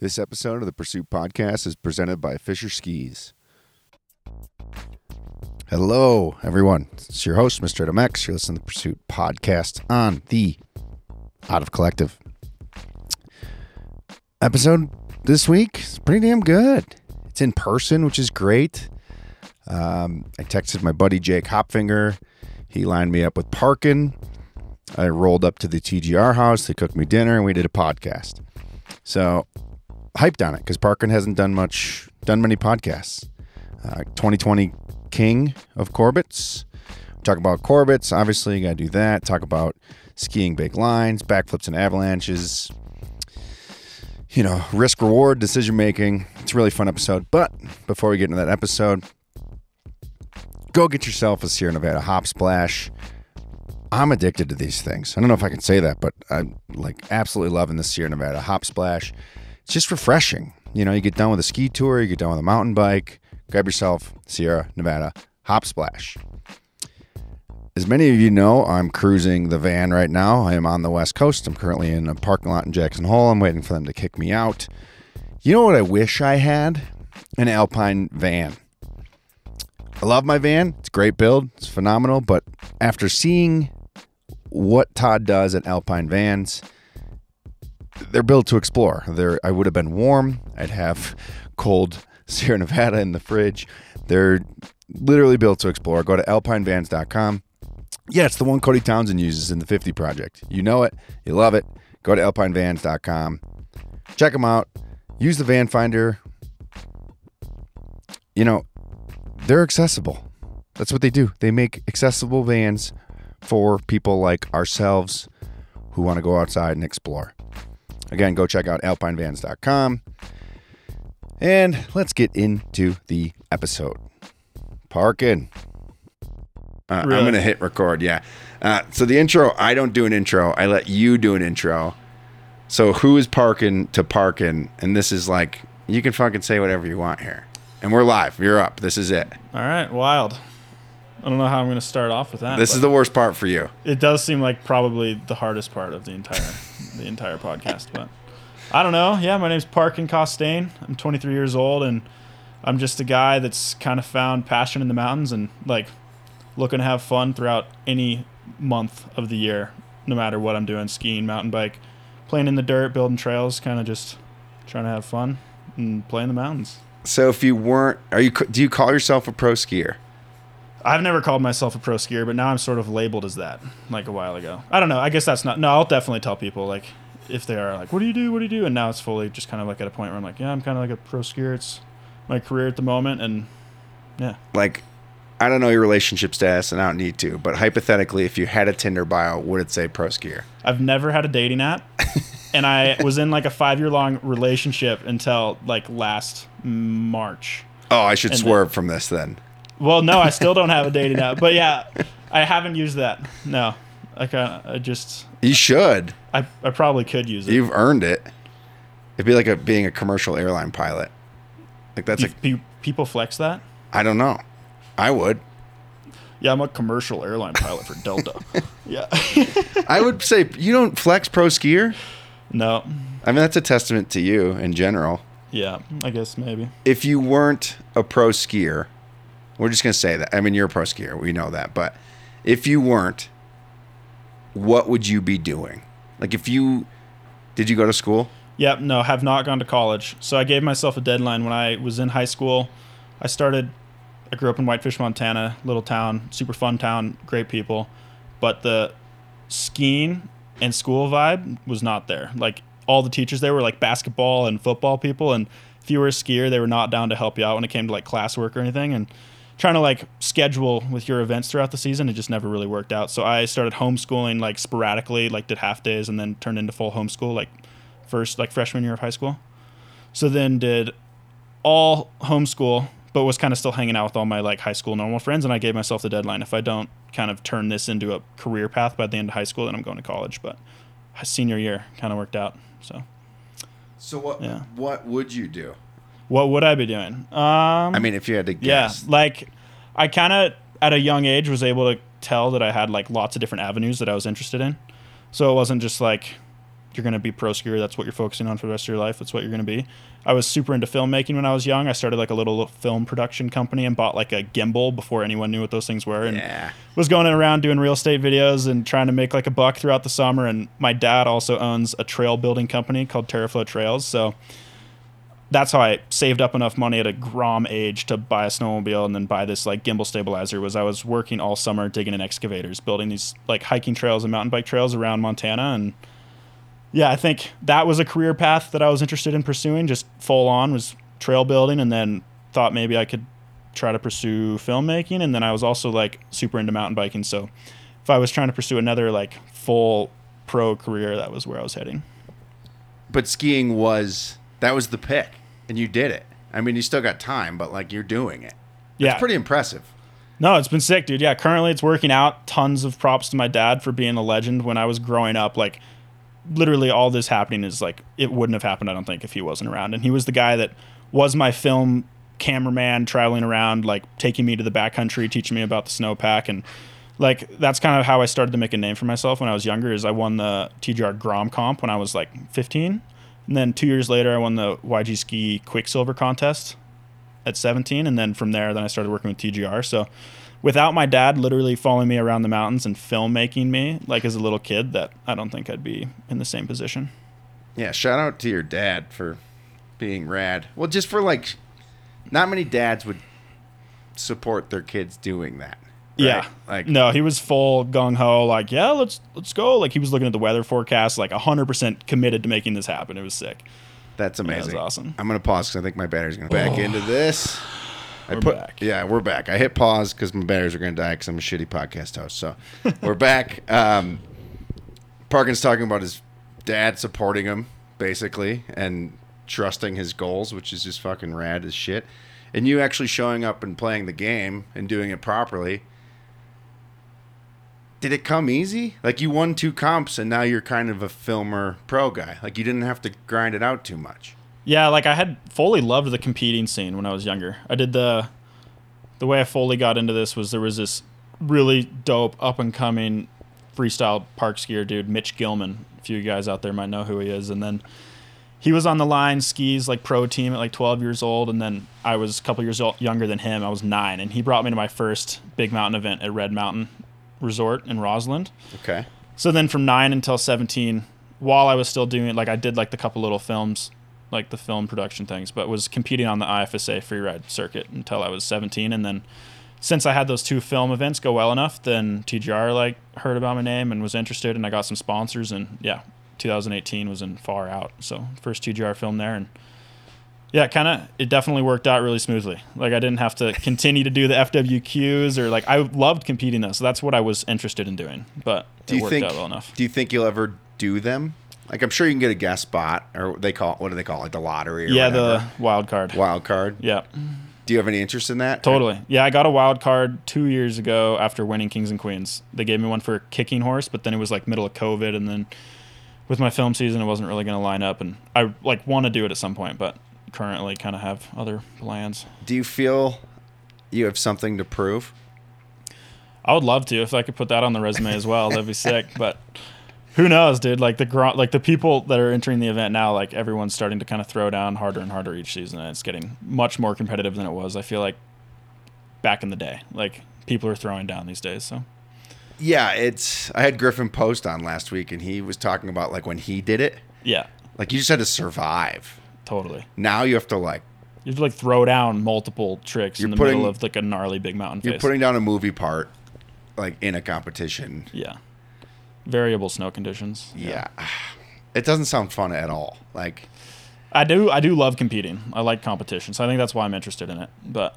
This episode of the Pursuit Podcast is presented by Fischer Skis. Hello, everyone. It's your host, Mr. Adam X. You're listening to the Pursuit Podcast on the Out of Collective. Episode this week is pretty damn good. It's in person, which is great. Um, I texted my buddy Jake Hopfinger. He lined me up with Parkin. I rolled up to the TGR house. They cooked me dinner and we did a podcast. So hyped on it because Parkin hasn't done much, done many podcasts. Uh, 2020 King of Corbet's. Talk about Corbet's. Obviously, you got to do that. Talk about skiing big lines, backflips and avalanches. You know, risk reward decision making. It's a really fun episode. But before we get into that episode, go get yourself a Sierra Nevada hop splash. I'm addicted to these things. I don't know if I can say that, but I'm like absolutely loving the Sierra Nevada hop splash. It's just refreshing. You know, you get done with a ski tour, you get done with a mountain bike, grab yourself Sierra Nevada hop splash. As many of you know, I'm cruising the van right now. I am on the West Coast. I'm currently in a parking lot in Jackson Hole. I'm waiting for them to kick me out. You know what I wish I had? An Alpine van. I love my van. It's a great build. It's phenomenal. But after seeing what Todd does at Alpine Vans, they're built to explore. They're, I would have been warm. I'd have cold Sierra Nevada in the fridge. They're literally built to explore. Go to alpinevans.com. Yeah, it's the one Cody Townsend uses in the 50 project. You know it. You love it. Go to alpinevans.com. Check them out. Use the van finder. You know, they're accessible. That's what they do. They make accessible vans for people like ourselves who want to go outside and explore. Again, go check out alpinevans.com. And let's get into the episode. Parkin. Uh, I'm going to hit record. Yeah. Uh, so the intro, I don't do an intro. I let you do an intro. So who is Parkin to Parkin? And this is like, you can fucking say whatever you want here. And we're live. You're up. This is it. All right, wild. I don't know how I'm going to start off with that. This is the worst part for you. It does seem like probably the hardest part of the entire the entire podcast, but I don't know. Yeah, my name's Parkin Costain. I'm 23 years old, and I'm just a guy that's kind of found passion in the mountains and like looking to have fun throughout any month of the year, no matter what I'm doing, skiing, mountain bike, playing in the dirt, building trails, kind of just trying to have fun and play in the mountains. So if you weren't, are you? Do you call yourself a pro skier? I've never called myself a pro skier, but now I'm sort of labeled as that, like a while ago. I don't know. I guess that's not. No, I'll definitely tell people like if they are like, "What do you do? What do you do?" And now it's fully just kind of like at a point where I'm like, "Yeah, I'm kind of like a pro skier. It's my career at the moment." And yeah, Like, I don't know your relationship status, and I don't need to. But hypothetically, if you had a Tinder bio, would it say pro skier? I've never had a dating app, and I was in like a five year long relationship until like last March. Oh, I should And- swerve from this then. Well, no, I still don't have a dating app, but yeah, I haven't used that. No, like I, I just You should. I, I probably could use it. You've earned it. It'd be like a being a commercial airline pilot. Like that's like pe- people flex that. I don't know. I would. Yeah, I'm a commercial airline pilot for Delta. yeah. I would say you don't flex pro skier. no. I mean that's a testament to you in general. Yeah, I guess maybe. If you weren't a pro skier, we're just gonna say that. I mean you're a pro skier. We know that. But if you weren't, what would you be doing? Like if you did you go to school? Yep, no, have not gone to college. So I gave myself a deadline when I was in high school. I started I grew up in Whitefish, Montana, little town, super fun town, great people. But the skiing and school vibe was not there. Like all the teachers there were like basketball and football people and if you were a skier, they were not down to help you out when it came to like classwork or anything and trying to like schedule with your events throughout the season, it just never really worked out. So I started homeschooling like sporadically, like did half days and then turned into full homeschool like first like freshman year of high school. So then did all homeschool, but was kind of still hanging out with all my like high school normal friends. And I gave myself the deadline if I don't kind of turn this into a career path by the end of high school, then I'm going to college. But senior year kind of worked out. So So what Yeah. what would you do? What would I be doing? Um, I mean, if you had to guess. yeah, like I kind of at a young age was able to tell that I had like lots of different avenues that I was interested in. So it wasn't just like you're going to be pro skier. That's what you're focusing on for the rest of your life. That's what you're going to be. I was super into filmmaking when I was young. I started like a little film production company and bought like a gimbal before anyone knew what those things were. And Yeah. was going around doing real estate videos and trying to make like a buck throughout the summer. And my dad also owns a trail building company called Terraflow Trails. So that's how I saved up enough money at a Grom age to buy a snowmobile and then buy this like gimbal stabilizer. Was I was working all summer digging in excavators, building these like hiking trails and mountain bike trails around Montana. And yeah, I think that was a career path that I was interested in pursuing. Just full on was trail building, and then thought maybe I could try to pursue filmmaking. And then I was also like super into mountain biking. So if I was trying to pursue another like full pro career, that was where I was heading. But skiing was that was the pick, and you did it. I mean, you still got time, but like you're doing it. Yeah. It's pretty impressive. No, it's been sick, dude. Yeah, currently it's working out. Tons of props to my dad for being a legend when I was growing up. Like, literally, all this happening is like, it wouldn't have happened, I don't think, if he wasn't around. And he was the guy that was my film cameraman, traveling around, like, taking me to the backcountry, teaching me about the snowpack. And, like, that's kind of how I started to make a name for myself when I was younger, is I won the TGR Grom comp when I was, like, 15. And then two years later, I won the YG Ski Quiksilver contest at 17 and then from there then i started working with tgr so without my dad literally following me around the mountains and filmmaking me like as a little kid that i don't think i'd be in the same position Yeah, shout out to your dad for being rad. Well, just for like, not many dads would support their kids doing that. Yeah like no he was full gung-ho like yeah let's let's go like he was looking at the weather forecast like 100% committed to making this happen it was sick that's was amazing. awesome. I'm gonna pause because I think my battery's gonna back into this. I We're put, back. Yeah, we're back. I hit pause because my batteries are gonna die because I'm a shitty podcast host. So we're back. Um, Parkin's talking about his dad supporting him basically and trusting his goals, which is just fucking rad as shit. And you actually showing up and playing the game and doing it properly. Did it come easy? Like you won two comps and now you're kind of a filmer pro guy. Like you didn't have to grind it out too much. Yeah, like I had fully loved the competing scene when I was younger. I did the the way I fully got into this was there was this really dope up and coming freestyle park skier dude, Mitch Gilman. A few guys out there might know who he is. And then he was on the line skis like pro team at like 12 years old and then I was a couple years younger than him. I was 9 and he brought me to my first big mountain event at Red Mountain Resort in Rossland. Okay. So then from nine until seventeen, while I was still doing like I did like the couple little films, like the film production things, but was competing on the IFSA freeride circuit until I was seventeen, and then since I had those two film events go well enough, then TGR like heard about my name and was interested, and I got some sponsors, and yeah, 2018 was in Far Out, so first TGR film there, and yeah, kind of it definitely worked out really smoothly. Like I didn't have to continue to do the FWQs or like I loved competing though, so that's what I was interested in doing, but Do it you worked think? out well enough. Do you think you'll ever do them? Like I'm sure you can get a guest spot, or they call what do they call it, like the lottery? Or Yeah, whatever. the wild card. wild card. Yeah, Do you have any interest in that? totally. Yeah, I got a wild card two years ago after winning Kings and Queens. They gave me one for kicking horse, but then it was like middle of COVID, and then with my film season, it wasn't really going to line up. And I like want to do it at some point, but currently kind of have other plans. Do you feel you have something to prove? I would love to if I could put that on the resume as well. That'd be sick. But who knows, dude? Like the gro- like the people that are entering the event now, like everyone's starting to kind of throw down harder and harder each season, and it's getting much more competitive than it was. I feel like back in the day, like people are throwing down these days. So Yeah, it's. I had Griffin Post on last week, and he was talking about like when he did it. yeah, Like you just had to survive. Totally. Now you have to like You have to like throw down multiple tricks in the putting- middle of like a gnarly big mountain you're face. putting down a movie part, like in a competition. yeah, variable snow conditions. Yeah. It doesn't sound fun at all. Like I do. I do love competing. I like competition, so I think that's why I'm interested in it. But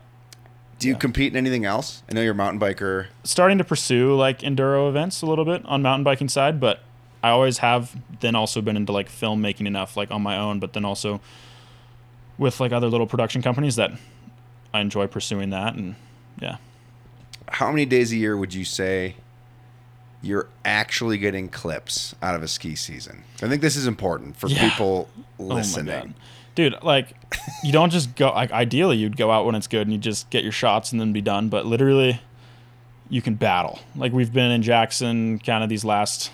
do you Yeah. compete in anything else? I know you're a mountain biker. starting to pursue like enduro events a little bit on mountain biking side, but I always have then also been into like filmmaking enough like on my own, but then also with like other little production companies that I enjoy pursuing that and yeah. How many days a year would you say you're actually getting clips out of a ski season? I think this is important for Yeah. people Oh listening. Dude, like you don't just go like ideally you'd go out when it's good and you just get your shots and then be done, but literally you can battle. Like we've been in Jackson kind of these last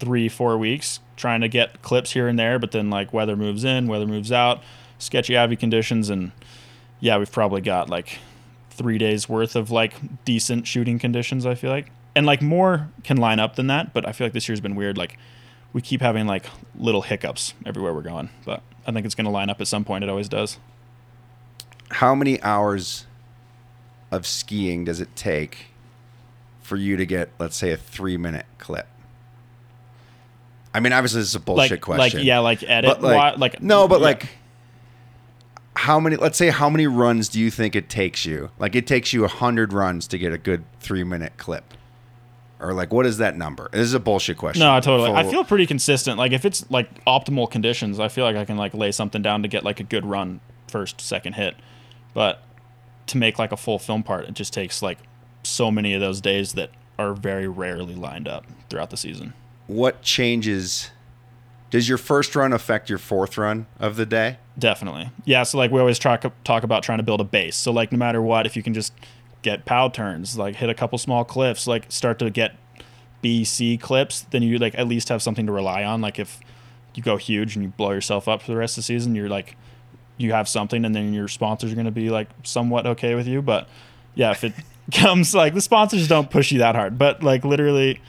3 4 weeks trying to get clips here and there, but then like weather moves in, weather moves out, sketchy avy conditions, and yeah, we've probably got like three days worth of like decent shooting conditions. I feel like, and like more can line up than that, but I feel like this year's been weird. Like we keep having like little hiccups everywhere we're going, but I think it's going to line up at some point. It always does. How many hours of skiing does it take for you to get, let's say, a three minute clip? I mean, obviously, this is a bullshit like, question. Like yeah, like edit. but like, wa- like no, but yeah. like, how many? Let's say, how many runs do you think it takes you? Like, it takes you a hundred runs to get a good three minute clip, or like, what is that number? This is a bullshit question. No, I totally. I feel pretty consistent. Like if it's like optimal conditions, I feel like I can like lay something down to get like a good run first, second hit. But to make like a full film part, it just takes like so many of those days that are very rarely lined up throughout the season. What changes. Does your first run affect your fourth run of the day? Definitely. Yeah, so like we always talk talk about trying to build a base. So like no matter what, if you can just get pow turns, like hit a couple small cliffs, like start to get B C clips, then you like at least have something to rely on. Like if you go huge and you blow yourself up for the rest of the season, you're like you have something and then your sponsors are going to be like somewhat okay with you, but yeah, if it comes like the sponsors don't push you that hard, but like literally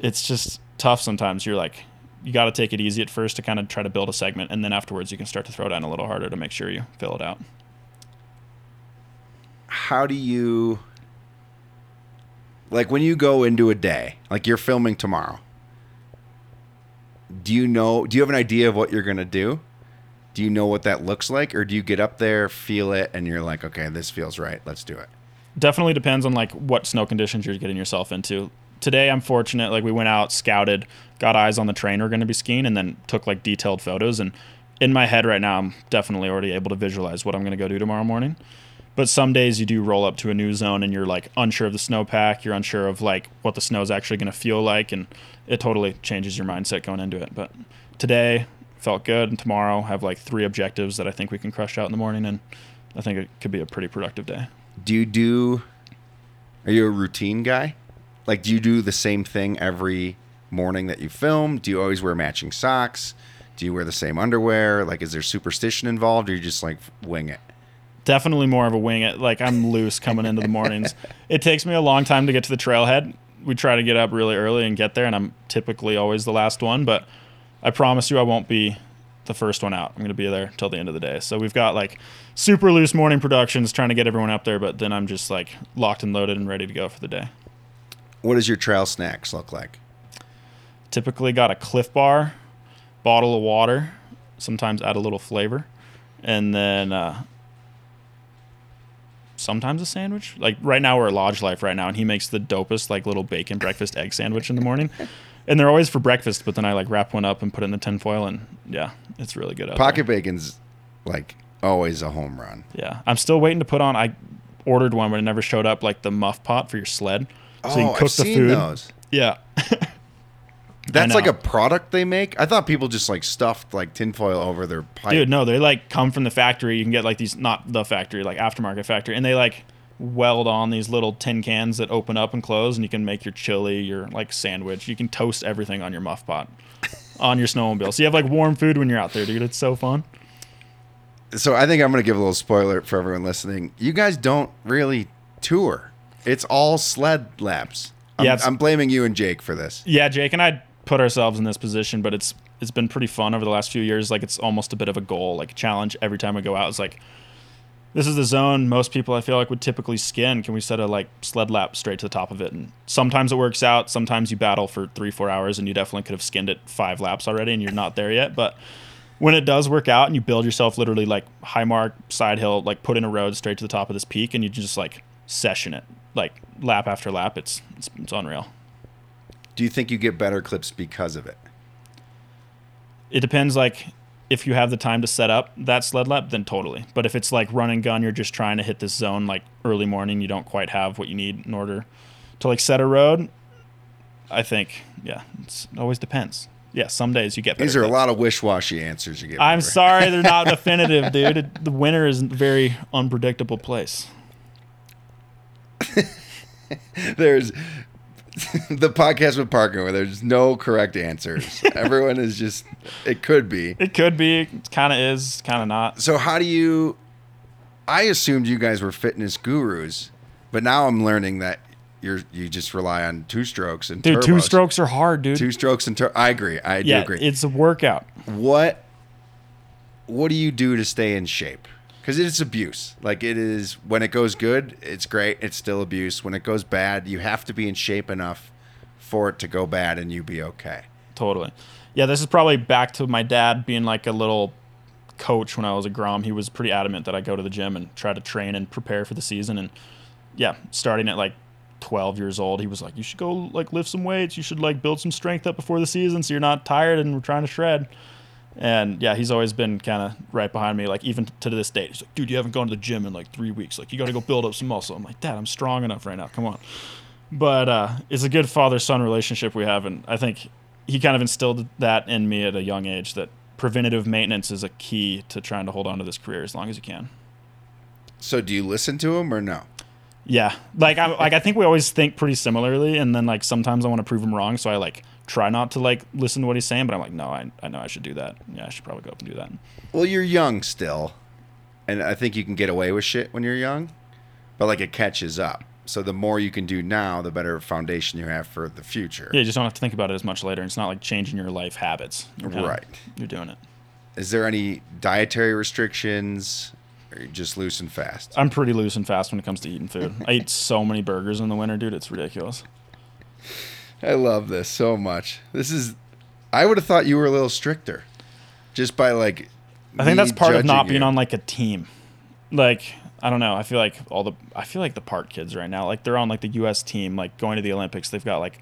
it's just tough sometimes. You're like you got to take it easy at first to kind of try to build a segment, and then afterwards you can start to throw down a little harder to make sure you fill it out. how do you like when you go into a day like you're filming tomorrow do you know do you have an idea of what you're going to do do you know what that looks like or do you get up there feel it and you're like okay this feels right let's do it Definitely depends on like what snow conditions you're getting yourself into. Today I'm fortunate, like we went out, scouted, got eyes on the train we're going to be skiing, and then took like detailed photos. And in my head right now, I'm definitely already able to visualize what I'm going to go do tomorrow morning. But some days you do roll up to a new zone and you're like unsure of the snowpack, you're unsure of like what the snow is actually going to feel like, and it totally changes your mindset going into it. But today felt good, and tomorrow have like three objectives that I think we can crush out in the morning, and I think it could be a pretty productive day. do you do are you a routine guy like do you do the same thing every morning that you film? Do you always wear matching socks? Do you wear the same underwear? Like is there superstition involved or you just like wing it? Definitely more of a wing it. Like i'm loose coming into the mornings. It takes me a long time to get to the trailhead. We try to get up really early and get there and i'm typically always the last one but i promise you i won't be the first one out. I'm going to be there till the end of the day. So we've got like super loose morning productions trying to get everyone up there but then i'm just like locked and loaded and ready to go for the day what does your trail snacks look like typically got a Clif Bar bottle of water sometimes add a little flavor and then uh, sometimes a sandwich like right now we're at lodge life right now and he makes the dopest like little bacon breakfast egg sandwich in the morning and they're always for breakfast but then i like wrap one up and put it in the tinfoil and yeah it's really good out Pocket there. bacon's like always a home run. yeah i'm still waiting to put on i ordered one but it never showed up like the muff pot for your sled so you oh, can cook I've the seen food those. yeah That's like a product they make. I thought people just like stuffed like tinfoil over their pipe. Dude, no, they like come from the factory. You can get like these, not the factory, like aftermarket factory, and they like weld on these little tin cans that open up and close, and you can make your chili, your like sandwich. You can toast everything on your muff pot, on your snowmobile. So you have like warm food when you're out there, dude. It's so fun. So I think I'm gonna give a little spoiler for everyone listening. You guys don't really tour. It's all sled laps. I'm, Yeah, I'm blaming you and Jake for this. Yeah, Jake and I put ourselves in this position, but it's it's been pretty fun over the last few years. Like it's almost a bit of a goal, like a challenge every time we go out. It's like this is the zone most people I feel like would typically skin. Can we set a like sled lap straight to the top of it? And sometimes it works out. Sometimes you battle for three, four hours, and you definitely could have skinned it five laps already, and you're not there yet. But when it does work out, and you build yourself literally like high mark, side hill, like put in a road straight to the top of this peak, and you just like session it, like lap after lap, it's it's, it's unreal. Do you think you get better clips because of it? it depends like if you have the time to set up that sled lap then totally but if it's like run and gun you're just trying to hit this zone like early morning you don't quite have what you need in order to like set a road i think yeah it's, it always depends yeah some days you get better These are a lot of wish-washy answers you get. i'm sorry they're not definitive dude It- the winter is a very unpredictable place There's the podcast with Parker where there's no correct answers. Everyone is just it could be. It could be, kind of is, kind of not. So how do you I assumed you guys were fitness gurus, but now I'm learning that you're you just rely on two strokes and Dude, two strokes are hard, dude. Two strokes and tur- I agree. I do yeah, agree. it's a workout. what what do you do to stay in shape? Because it's abuse. Like it is when it goes good, it's great. It's still abuse. When it goes bad, you have to be in shape enough for it to go bad and you be okay. Totally. Yeah, this is probably back to my dad being like a little coach when I was a Grom. He was pretty adamant that I go to the gym and try to train and prepare for the season. And yeah, starting at like 12 years old, he was like, "You should go like lift some weights. You should like build some strength up before the season, so you're not tired and we're trying to shred." And yeah, he's always been kind of right behind me, like even to this date. He's like, "Dude, you haven't gone to the gym in like three weeks. Like, you got to go build up some muscle." I'm like, "Dad, I'm strong enough right now. Come on." But uh, it's a good father-son relationship we have, and I think he kind of instilled that in me at a young age that preventative maintenance is a key to trying to hold on to this career as long as you can. So do you listen to him or no? Yeah, like I like I think we always think pretty similarly, and then like sometimes I want to prove him wrong, so I like try not to like listen to what he's saying, but I'm like, no, I I know I should do that. Yeah, I should probably go up and do that. Well, you're young still, and I think you can get away with shit when you're young, but like it catches up. So the more you can do now, the better foundation you have for the future. Yeah, you just don't have to think about it as much later. It's not like changing your life habits. Kinda- Right. You're doing it. Is there any dietary restrictions, or you just loose and fast? I'm pretty loose and fast when it comes to eating food. I eat so many burgers in the winter, dude. It's ridiculous. I love this so much. This is, I would have thought you were a little stricter, just by like. I think that's part of not being you. on like a team. Like I don't know. I feel like all the I feel like the park kids right now, like they're on like the U.S. team, like going to the Olympics. They've got like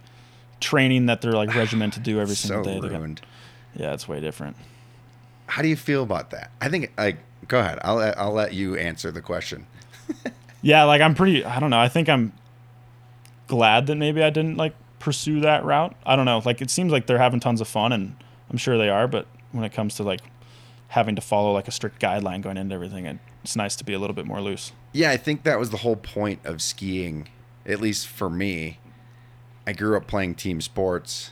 training that they're like regimented to do every so single day. They got- ruined. yeah, it's way different. How do you feel about that? I think like go ahead. I'll I'll let you answer the question. Yeah, like I'm pretty. I don't know. I think I'm glad that maybe I didn't like pursue that route. I don't know. Like it seems like they're having tons of fun, and I'm sure they are. But when it comes to like having to follow like a strict guideline going into everything, it, it's nice to be a little bit more loose. Yeah, I think that was the whole point of skiing, at least for me. I grew up playing team sports.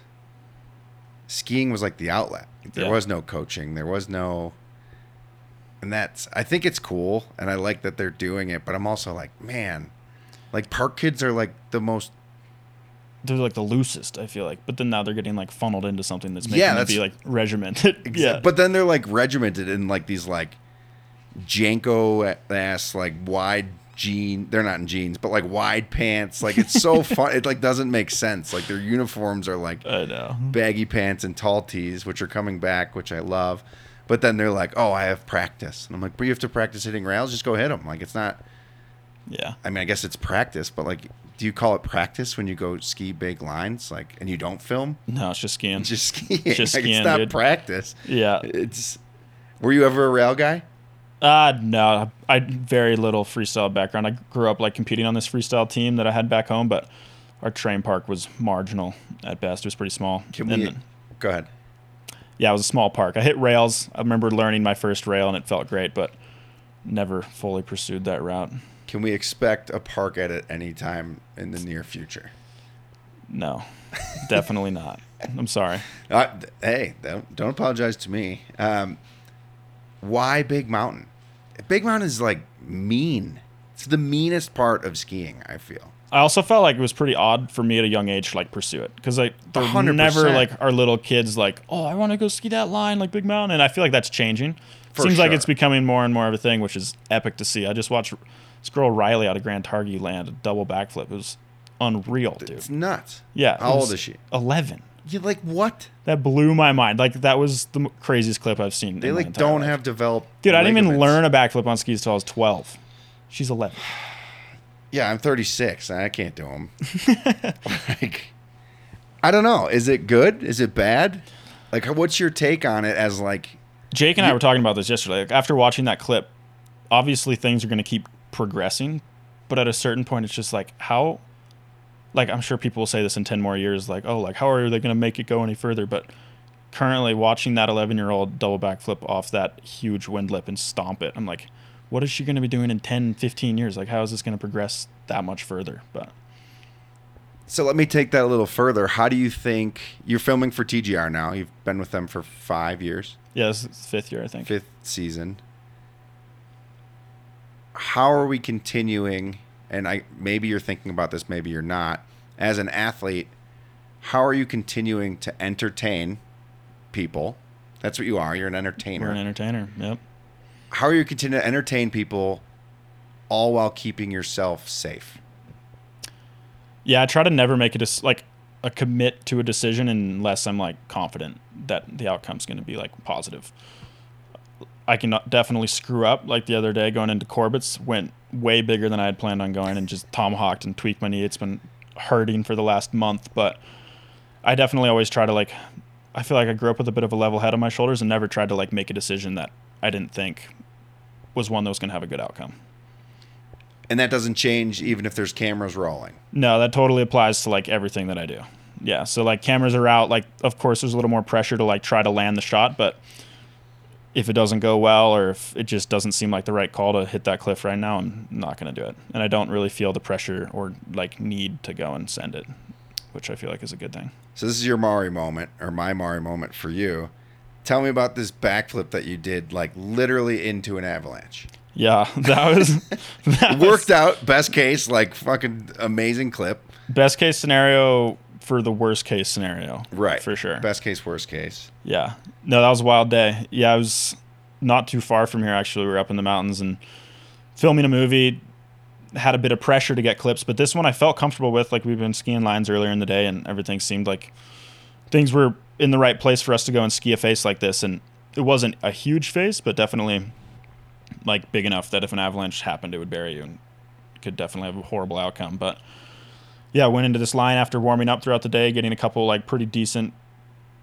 Skiing was like the outlet. There Yeah. was no coaching. There was no and that's I think it's cool and I like that they're doing it, but I'm also like, man, like park kids are like the most They're like the loosest. I feel like, but then now they're getting like funneled into something that's making Yeah, it be like regimented. yeah, But then they're like regimented in like these like JNCO ass like wide jean. They're not in jeans, but like wide pants. Like it's so fun. It like doesn't make sense. Like their uniforms are like I know. baggy pants and tall tees, which are coming back, which I love. But then they're like, "Oh, I have practice," and I'm like, "But you have to practice hitting rails. Just go hit them." Like it's not. Yeah, I mean, I guess it's practice, but like, do you call it practice when you go ski big lines, like, and you don't film? no, it's just skiing. It's just skiing. Just like, skiing, it's not dude. practice. yeah. It's. Were you ever a rail guy? Uh no, I very little freestyle background. I grew up like competing on this freestyle team that I had back home, but our terrain park was marginal at best. It was pretty small. Can And, we? Go ahead. yeah, it was a small park. I hit rails. I remember learning my first rail and it felt great, but never fully pursued that route. Can we expect a park edit anytime in the near future? No, definitely not. I'm sorry. Uh, hey, don't, don't apologize to me. Um, why Big Mountain? Big Mountain is like mean. It's the meanest part of skiing. I feel. I also felt like it was pretty odd for me at a young age to like pursue it because like there were 100%. never like our little kids like oh I want to go ski that line like Big Mountain and I feel like that's changing. For Seems like it's becoming more and more of a thing, which is epic to see. I just watched this girl Riley out of Grand Targhee land a double backflip. It was unreal, dude. It's nuts. Yeah, How old is she? Eleven. You like what? That blew my mind. Like that was the craziest clip I've seen. They in like don't life. have developed. Dude, I didn't even learn a backflip on skis until I was twelve. She's eleven. Yeah, I'm 36. I can't do them. like, I don't know. Is it good? Is it bad? Like, what's your take on it? As like, Jake and I were talking about this yesterday. Like, after watching that clip, obviously things are going to keep progressing, but at a certain point, it's just like how, like I'm sure people will say this in ten more years, like oh, like how are they going to make it go any further? But currently, watching that 11 year old double backflip off that huge wind lip and stomp it, I'm like, what is she going to be doing in 10, 15 years? Like how is this going to progress that much further? But So let me take that a little further. How do you think you're filming for TGR now? You've been with them for five years, Yeah, this fifth year, I think. fifth season. How are we continuing? And I maybe you're thinking about this, maybe you're not. As an athlete, how are you continuing to entertain people? That's what you are. You're an entertainer. We're an entertainer. Yep. how are you continuing to entertain people, all while keeping yourself safe? Yeah, I try to never make it a, like a commit to a decision unless I'm like confident that the outcome's going to be like positive. I can definitely screw up. Like the other day, going into Corbet's went way bigger than I had planned on going, and just tomahawked and tweaked my knee. It's been hurting for the last month, but I definitely always try to like. I feel like I grew up with a bit of a level head on my shoulders and never tried to like make a decision that I didn't think was one that was going to have a good outcome. And that doesn't change even if there's cameras rolling. No, that totally applies to like everything that I do. Yeah. So like cameras are out. Like of course there's a little more pressure to like try to land the shot, but if it doesn't go well or if it just doesn't seem like the right call to hit that cliff right now, I'm not going to do it. And I don't really feel the pressure or like need to go and send it, which I feel like is a good thing. So this is your Mari moment, or my Mari moment for you. Tell me about this backflip that you did, like literally into an avalanche. Yeah, that was that It was worked out, best case, like fucking amazing clip. best case scenario for the worst case scenario. Right. For sure. Best case, worst case. Yeah. No, that was a wild day. Yeah, I was not too far from here actually. We were up in the mountains and filming a movie. Had a bit of pressure to get clips, but this one I felt comfortable with. Like we've been skiing lines earlier in the day, and everything seemed like things were in the right place for us to go and ski a face like this. And it wasn't a huge face, but definitely like big enough that if an avalanche happened, it would bury you and could definitely have a horrible outcome. But yeah, went into this line after warming up throughout the day, getting a couple like pretty decent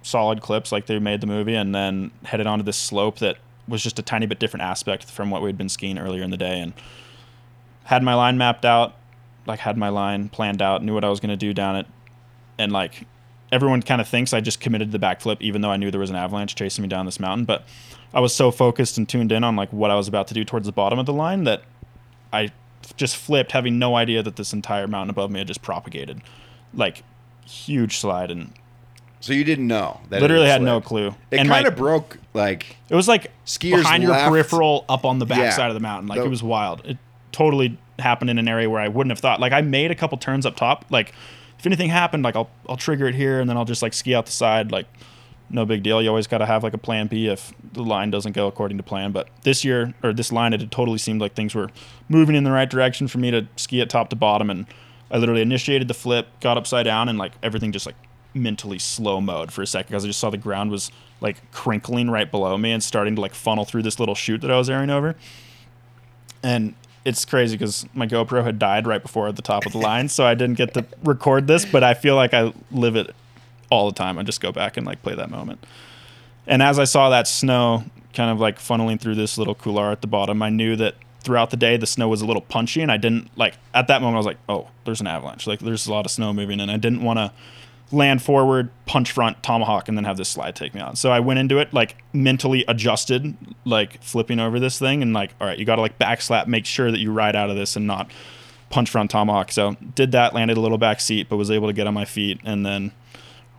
solid clips like they made the movie and then headed onto this slope that was just a tiny bit different aspect from what we'd been skiing earlier in the day and had my line mapped out like had my line planned out knew what i was going to do down it and like everyone kind of thinks i just committed the backflip even though i knew there was an avalanche chasing me down this mountain but i was so focused and tuned in on like what i was about to do towards the bottom of the line that i just flipped having no idea that this entire mountain above me had just propagated like huge slide and So you didn't know that literally had no clue. It kind of broke like it was like skiers behind your peripheral up on the back Yeah. side of the mountain. Like The- it was wild. It totally happened in an area where I wouldn't have thought. Like I made a couple turns up top. Like if anything happened, like I'll I'll trigger it here and then I'll just like ski out the side. Like no big deal. You always got to have like a plan B if the line doesn't go according to plan. But this year or this line, it had totally seemed like things were moving in the right direction for me to ski it top to bottom. And I literally initiated the flip, got upside down, and like everything just like mentally slow mode for a second because I just saw the ground was like crinkling right below me and starting to like funnel through this little chute that I was airing over. And it's crazy because my GoPro had died right before at the top of the line, so I didn't get to record this. But I feel like I live it all the time. I just go back and like play that moment. And as I saw that snow kind of like funneling through this little couloir at the bottom, I knew that throughout the day the snow was a little punchy, and I didn't like at that moment I was like, oh, there's an avalanche. Like there's a lot of snow moving, and I didn't want to land forward, punch front, tomahawk, and then have this slide take me out. So I went into it like mentally adjusted, like flipping over this thing, and like, all right, you got to like backslap, make sure that you ride out of this and not punch front tomahawk. So did that, landed a little back seat, but was able to get on my feet, and then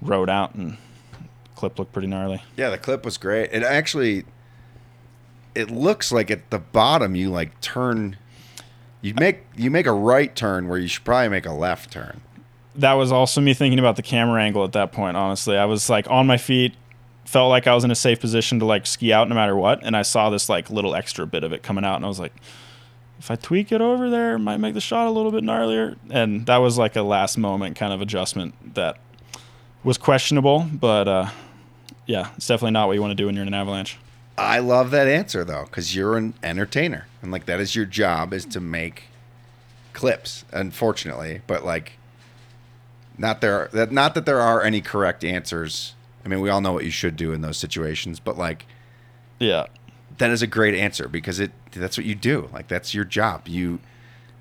rode out and clip looked pretty gnarly. Yeah, the clip was great. It actually, it looks like at the bottom you like turn, you make you make a right turn where you should probably make a left turn. that was also me thinking about the camera angle at that point honestly i was like on my feet felt like i was in a safe position to like ski out no matter what and i saw this like little extra bit of it coming out and i was like if i tweak it over there it might make the shot a little bit gnarlier and that was like a last moment kind of adjustment that was questionable but uh yeah it's definitely not what you want to do when you're in an avalanche I love that answer though, because you're an entertainer, and like that is your job is to make clips. Unfortunately, but like, not there that not that there are any correct answers. I mean, we all know what you should do in those situations, but like yeah that is a great answer because it that's what you do. Like that's your job. You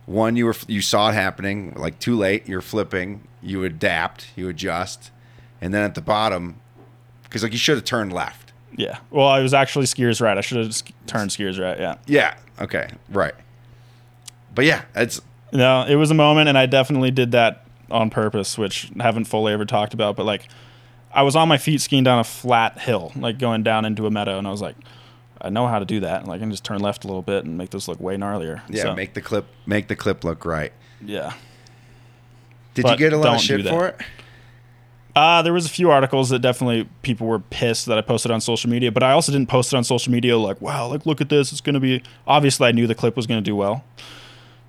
one you were you saw it happening like too late. You're flipping. You adapt. You adjust, and then at the bottom, because like you should have turned left. yeah well i was actually skiers right i should have turned skiers right yeah Yeah. Okay. Right. But yeah, it's No, it was a moment, and I definitely did that on purpose, which I haven't fully ever talked about. But like, I was on my feet skiing down a flat hill, like going down into a meadow, and I was like, I know how to do that. Like, I can just turn left a little bit and make this look way gnarlier. Yeah, So, make the clip make the clip look right. yeah. Did you get a lot of shit for it? Uh, there was a few articles that definitely people were pissed that I posted on social media, but I also didn't post it on social media like, wow, like look at this, it's gonna be obviously I knew the clip was gonna do well.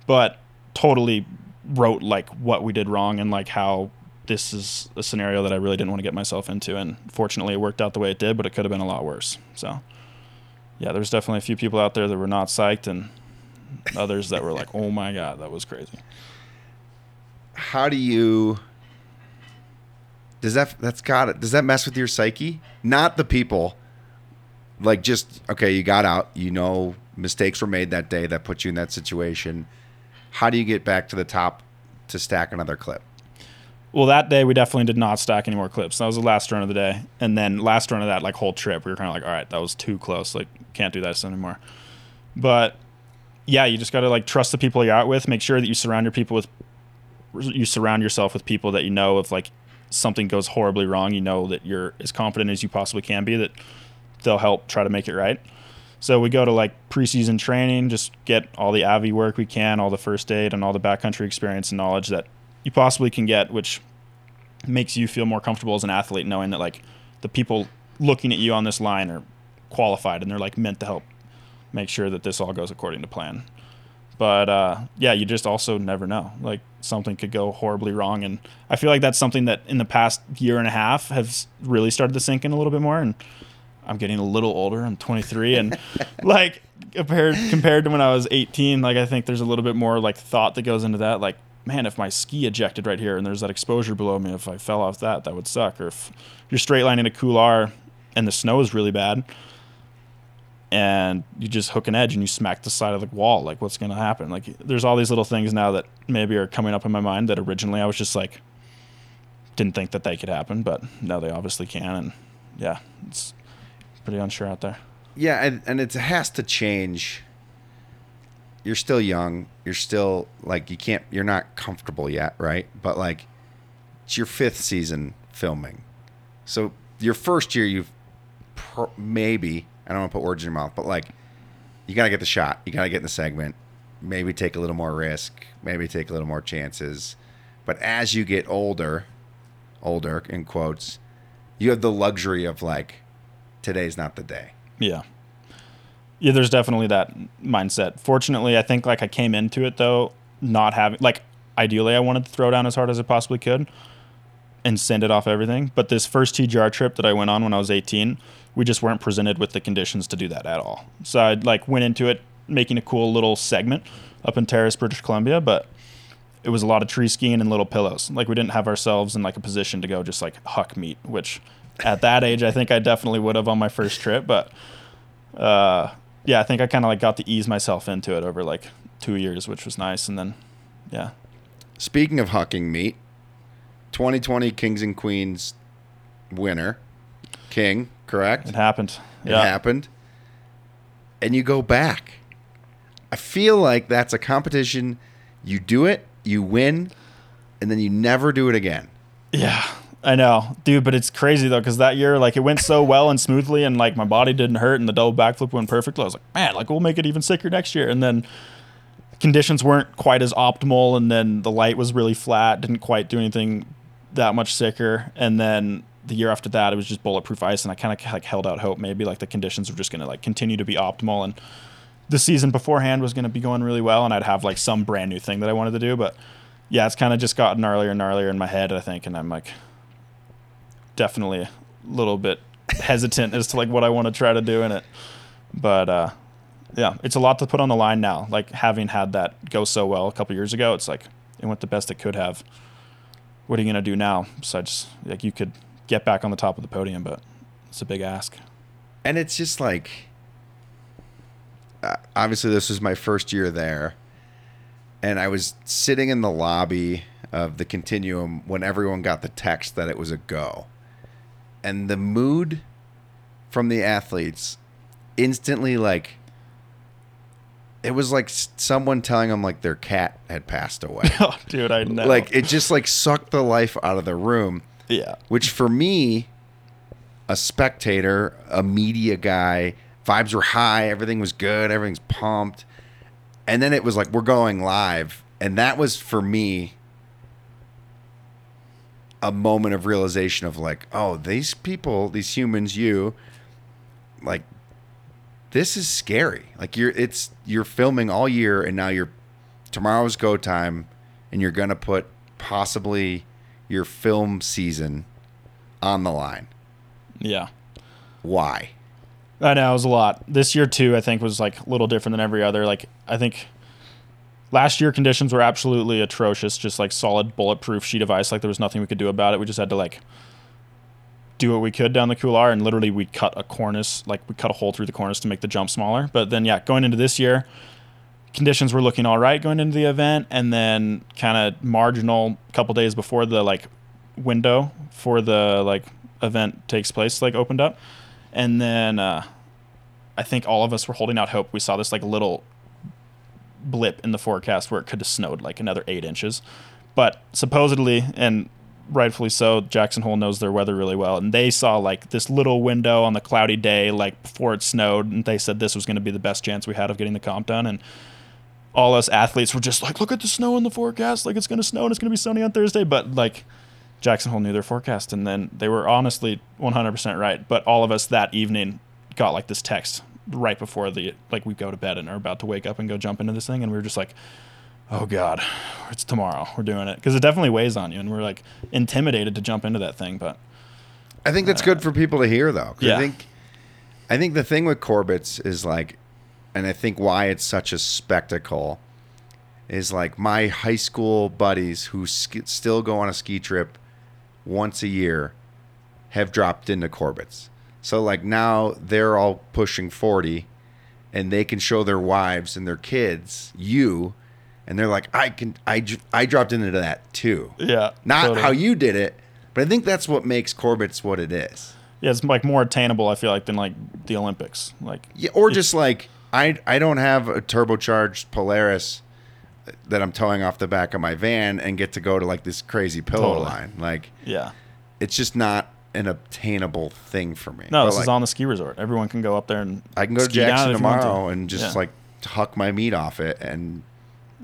But totally wrote like what we did wrong and like how this is a scenario that I really didn't want to get myself into and fortunately it worked out the way it did, but it could have been a lot worse. So yeah, there's definitely a few people out there that were not psyched and others that were like, Oh my god, that was crazy. How do you does that that's got it does that mess with your psyche? Not the people. Like just okay, you got out, you know mistakes were made that day that put you in that situation. How do you get back to the top to stack another clip? Well, that day we definitely did not stack any more clips. That was the last run of the day, and then last run of that like whole trip, we were kind of like, all right, that was too close. Like, can't do this anymore. But yeah, you just got to like trust the people you're out with. Make sure that you surround your people with, you surround yourself with people that you know of like something goes horribly wrong, you know that you're as confident as you possibly can be that they'll help try to make it right. So we go to like preseason training, just get all the AVI work we can, all the first aid and all the backcountry experience and knowledge that you possibly can get, which makes you feel more comfortable as an athlete knowing that like the people looking at you on this line are qualified and they're like meant to help make sure that this all goes according to plan. But uh, yeah, you just also never know. Like something could go horribly wrong, and I feel like that's something that in the past year and a half has really started to sink in a little bit more. And I'm getting a little older. I'm 23, and like compared compared to when I was 18, like I think there's a little bit more like thought that goes into that. Like, man, if my ski ejected right here and there's that exposure below me, if I fell off that, that would suck. Or if you're straight lining a couloir and the snow is really bad, and you just hook an edge and you smack the side of the wall, like what's gonna happen? Like, there's all these little things now that maybe are coming up in my mind that originally I was just like didn't think that they could happen, but now they obviously can. And yeah, it's pretty unsure out there. Yeah, and, and it has to change. You're still young. You're still like you can't. You're not comfortable yet, right? But like, it's your fifth season filming, so your first year you've pro- maybe I don't want to put words in your mouth, but like, you gotta get the shot. You gotta get in the segment. Maybe take a little more risk. Maybe take a little more chances. But as you get older, older in quotes, you have the luxury of like, today's not the day. Yeah. Yeah, there's definitely that mindset. Fortunately, I think like I came into it though, not having like ideally I wanted to throw down as hard as I possibly could and send it off everything. But this first TGR trip that I went on when I was 18, we just weren't presented with the conditions to do that at all. So I like went into it making a cool little segment up in Terrace, British Columbia, but it was a lot of tree skiing and little pillows. Like we didn't have ourselves in like a position to go just like huck meat, which at that age I think I definitely would have on my first trip, but uh yeah, I think I kind of like got to ease myself into it over like 2 years, which was nice and then yeah. Speaking of hucking meat, 2020 Kings and Queens winner, King, correct? It happened. It yeah. happened. And you go back. I feel like that's a competition. You do it, you win, and then you never do it again. Yeah, I know, dude. But it's crazy though, because that year, like, it went so well and smoothly, and like my body didn't hurt, and the double backflip went perfectly. I was like, man, like we'll make it even sicker next year. And then conditions weren't quite as optimal, and then the light was really flat, didn't quite do anything that much sicker. And then the year after that, it was just bulletproof ice, and I kind of like held out hope maybe like the conditions were just gonna like continue to be optimal, and the season beforehand was gonna be going really well, and I'd have like some brand new thing that I wanted to do, but yeah, it's kind of just gotten gnarlier and gnarlier in my head, I think, and I'm like definitely a little bit hesitant as to like what I want to try to do in it. But uh, yeah, it's a lot to put on the line now. Like having had that go so well a couple years ago, it's like it went the best it could have. What are you gonna do now? Besides, like you could get back on the top of the podium, but it's a big ask. And it's just like, uh, obviously, this was my first year there. And I was sitting in the lobby of the Continuum when everyone got the text that it was a go. And the mood from the athletes instantly, like, it was like someone telling them like their cat had passed away. Oh, dude, I know. like it just like sucked the life out of the room. Yeah, Which for me, a spectator, a media guy, vibes were high, everything was good, everything's pumped. And then it was like we're going live, and that was for me a moment of realization of like, oh, these people, these humans, you like this is scary. Like you're it's you're filming all year and now you're tomorrow's go time and you're to put possibly your film season on the line. yeah. Why? I know it was a lot. This year too, I think was like a little different than every other. Like I think last year conditions were absolutely atrocious, just like solid bulletproof sheet of ice. Like there was nothing we could do about it. We just had to like do what we could down the couloir, and literally we cut a cornice, like we cut a hole through the cornice to make the jump smaller. But then yeah, going into this year, conditions were looking all right going into the event, and then kind of marginal couple days before the like window for the like event takes place like opened up and then uh, I think all of us were holding out hope. We saw this like little blip in the forecast where it could have snowed like another eight inches, but supposedly and rightfully so, Jackson Hole knows their weather really well, and they saw like this little window on the cloudy day like before it snowed, and they said this was going to be the best chance we had of getting the comp done, and all us athletes were just like, look at the snow in the forecast, like it's going to snow and it's going to be sunny on Thursday, but like. Jackson Hole knew their forecast, and then they were honestly 100% right. But all of us that evening got like this text right before the like we go to bed and are about to wake up and go jump into this thing, and we were just like, "Oh God, it's tomorrow. We're doing it," because it definitely weighs on you, and we're like intimidated to jump into that thing. But I think that's good uh, for people to hear though. 'cause yeah. I think I think the thing with Corbet's is like and I think why it's such a spectacle is like my high school buddies who sk- still go on a ski trip once a year have dropped into Corbet's. So like now they're all pushing 40 and they can show their wives and their kids you and they're like I can I I dropped into that too. yeah, Not totally. how you did it, but I think that's what makes Corbet's what it is. yeah, it's like more attainable. I feel like than like the Olympics. Like Yeah, or just like I I don't have a turbocharged Polaris that I'm towing off the back of my van and get to go to like this crazy pillow Totally. line. Like yeah, it's just not an obtainable thing for me. no, But, this like, is on the ski resort. Everyone can go up there and I can go to Jackson want to. tomorrow and just Yeah. like huck my meat off it and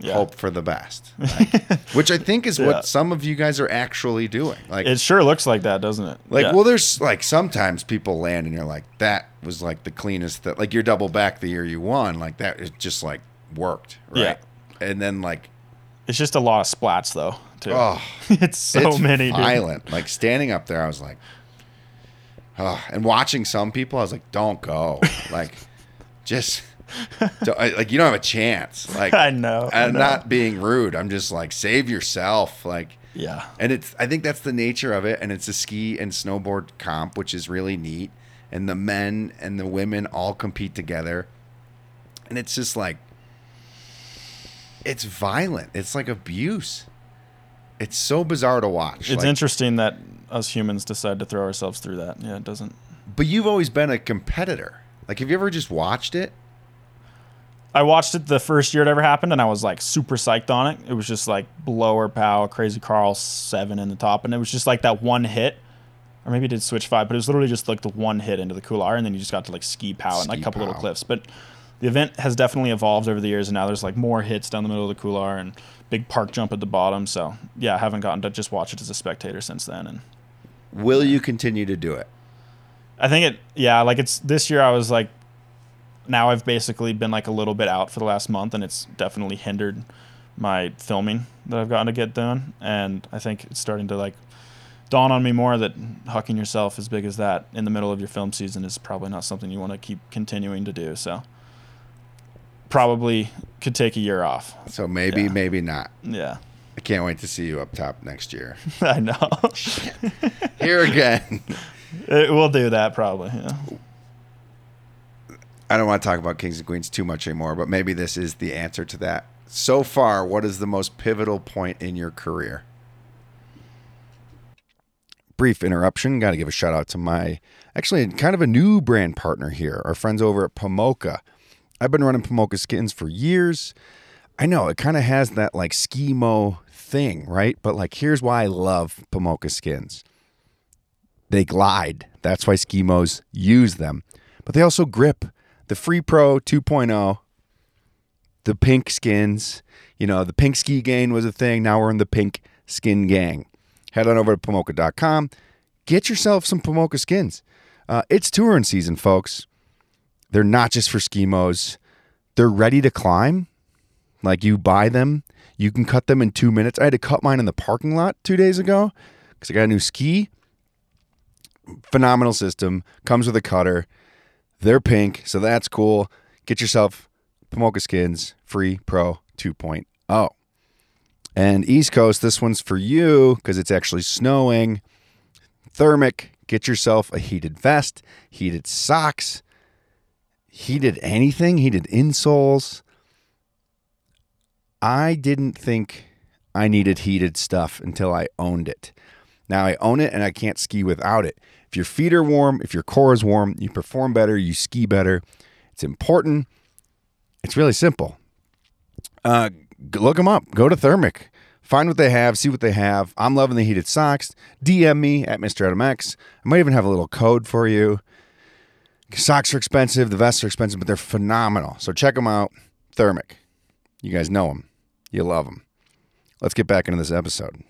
Yeah. hope for the best. Like, which I think is Yeah. what some of you guys are actually doing. Like It sure looks like that, doesn't it? Like, Yeah. well, there's like sometimes people land and you're like, that was like the cleanest that, like, you're double back the year you won. Like, that it just like worked. Right. And then, like, it's just a lot of splats though. Too. oh, it's so it's many. dude. violent. Like, standing up there, I was like, oh, and watching some people, I was like, don't go. like, just, don't, I- like, you don't have a chance. Like, I know. I'm know. not being rude. I'm just like, save yourself. Like, Yeah. and it's I think that's the nature of it, and it's a ski and snowboard comp, which is really neat. And the men and the women all compete together, and it's just like it's violent. It's like abuse. It's so bizarre to watch. It's Like, interesting that us humans decide to throw ourselves through that. Yeah, it doesn't. but you've always been a competitor. Like, have you ever just watched it? I watched it the first year it ever happened, and I was like super psyched on it. It was just like blower pow, crazy cork seven in the top, and it was just like that one hit, or maybe it did switch five, but it was literally just like the one hit into the couloir, and then you just got to like ski pow and like a couple little cliffs. But the event has definitely evolved over the years, and now there's like more hits down the middle of the couloir and big park jump at the bottom. So yeah, I haven't gotten to just watch it as a spectator since then, and Will you continue to do it? I think it, yeah, like it's this year. I was like, now I've basically been like a little bit out for the last month, and it's definitely hindered my filming that I've gotten to get done. And I think it's starting to like dawn on me more that hucking yourself as big as that in the middle of your film season is probably not something you want to keep continuing to do. So probably could take a year off. So maybe, Yeah. maybe not. Yeah, I can't wait to see you up top next year. I know. Here again. it, we'll do that probably. Yeah. I don't want to talk about Kings and Queens too much anymore, but maybe this is the answer to that. So far, what is the most pivotal point in your career? Brief interruption. Got to give a shout out to my actually kind of a new brand partner here, our friends over at Pomoca. I've been running Pomoca skins for years. I know it kind of has that like skimo thing, right? But like, here's why I love Pomoca skins. They glide. That's why skimos use them. But they also grip. The Free Pro 2.0, the pink skins, you know, the pink ski gang was a thing. Now we're in the pink skin gang. Head on over to pomoca.com. Get yourself some Pomoca skins. Uh, it's touring season, folks. They're not just for skimos. They're ready to climb. Like you buy them, you can cut them in two minutes. I had to cut mine in the parking lot two days ago because I got a new ski. Phenomenal system. Comes with a cutter. They're pink, so that's cool. Get yourself Pomoca Skins Free Pro 2.0. And East Coast, this one's for you because it's actually snowing. Thermic, get yourself a heated vest, heated socks, heated anything, heated insoles. I didn't think I needed heated stuff until I owned it. Now I own it and I can't ski without it. If your feet are warm, if your core is warm, you perform better, you ski better. It's important. It's really simple. Uh, look them up. Go to Thermic. Find what they have, see what they have. I'm loving the heated socks. DM me at Mr. Adam X. I might even have a little code for you. Socks are expensive, the vests are expensive, but they're phenomenal. So check them out. Thermic. You guys know them. You love them. Let's get back into this episode.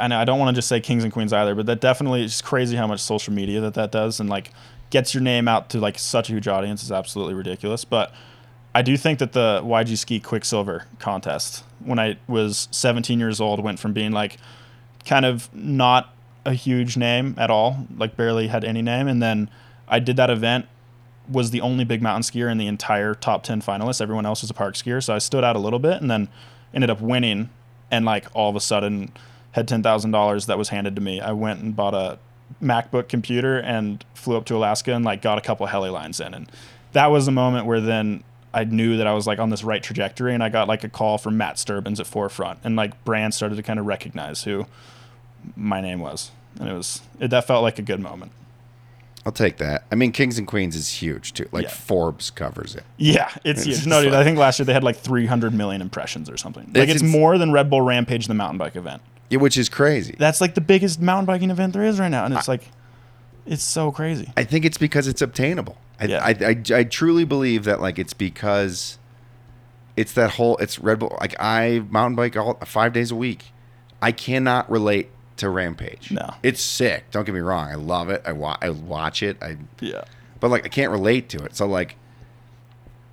I I don't want to just say kings and queens either, but that definitely is crazy how much social media that that does and like gets your name out to like such a huge audience is absolutely ridiculous. But I do think that the YG Ski Quiksilver contest when I was 17 years old went from being like kind of not a huge name at all, like barely had any name, and then I did that event was the only big mountain skier in the entire top 10 finalists. Everyone else was a park skier, so I stood out a little bit and then ended up winning and like all of a sudden had $10,000 that was handed to me. I went and bought a MacBook computer and flew up to Alaska and like got a couple heli lines in. And that was a moment where then I knew that I was like on this right trajectory and I got like a call from Matt Sturbins at Forefront and like brand started to kind of recognize who my name was. And it was, it, that felt like a good moment. I'll take that. I mean, Kings and Queens is huge too. Like Yeah. Forbes covers it. Yeah, it's, It's huge. No, dude, like- I think last year they had like 300 million impressions or something. Like It's it's, ins- more than Red Bull Rampage, the mountain bike event. Yeah, which is crazy. That's like the biggest mountain biking event there is right now, and it's like, it's so crazy. I think it's because it's obtainable. I, Yeah. I, I, I truly believe that like it's because it's that whole it's Red Bull. Like I mountain bike all five days a week. I cannot relate to Rampage. No. it's sick. Don't get me wrong. I love it. I, wa- I watch it. I Yeah, but like I can't relate to it. So like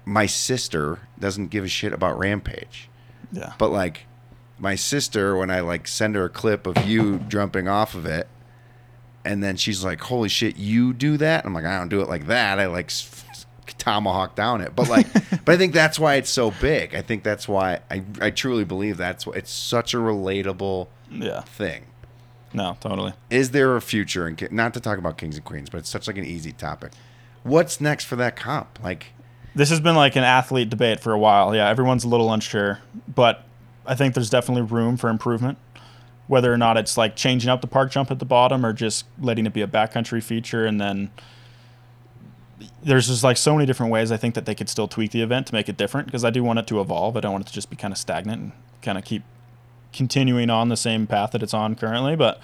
my sister doesn't give a shit about Rampage. yeah, But like my sister, when I like send her a clip of you jumping off of it, and then she's like, "Holy shit, you do that?" I'm like, "I don't do it like that. I like tomahawk down it." But like, but I think that's why it's so big. I think that's why I I truly believe that's why it's such a relatable yeah. thing. No, totally. Is there a future? in not to talk about kings and queens, but it's such like an easy topic. What's next for that comp? Like, This has been like an athlete debate for a while. Yeah, everyone's a little unsure, but I think there's definitely room for improvement. Whether or not it's like changing up the park jump at the bottom or just letting it be a backcountry feature, and then there's just like so many different ways I think that they could still tweak the event to make it different because I do want it to evolve. I don't want it to just be kind of stagnant and kind of keep continuing on the same path that it's on currently. But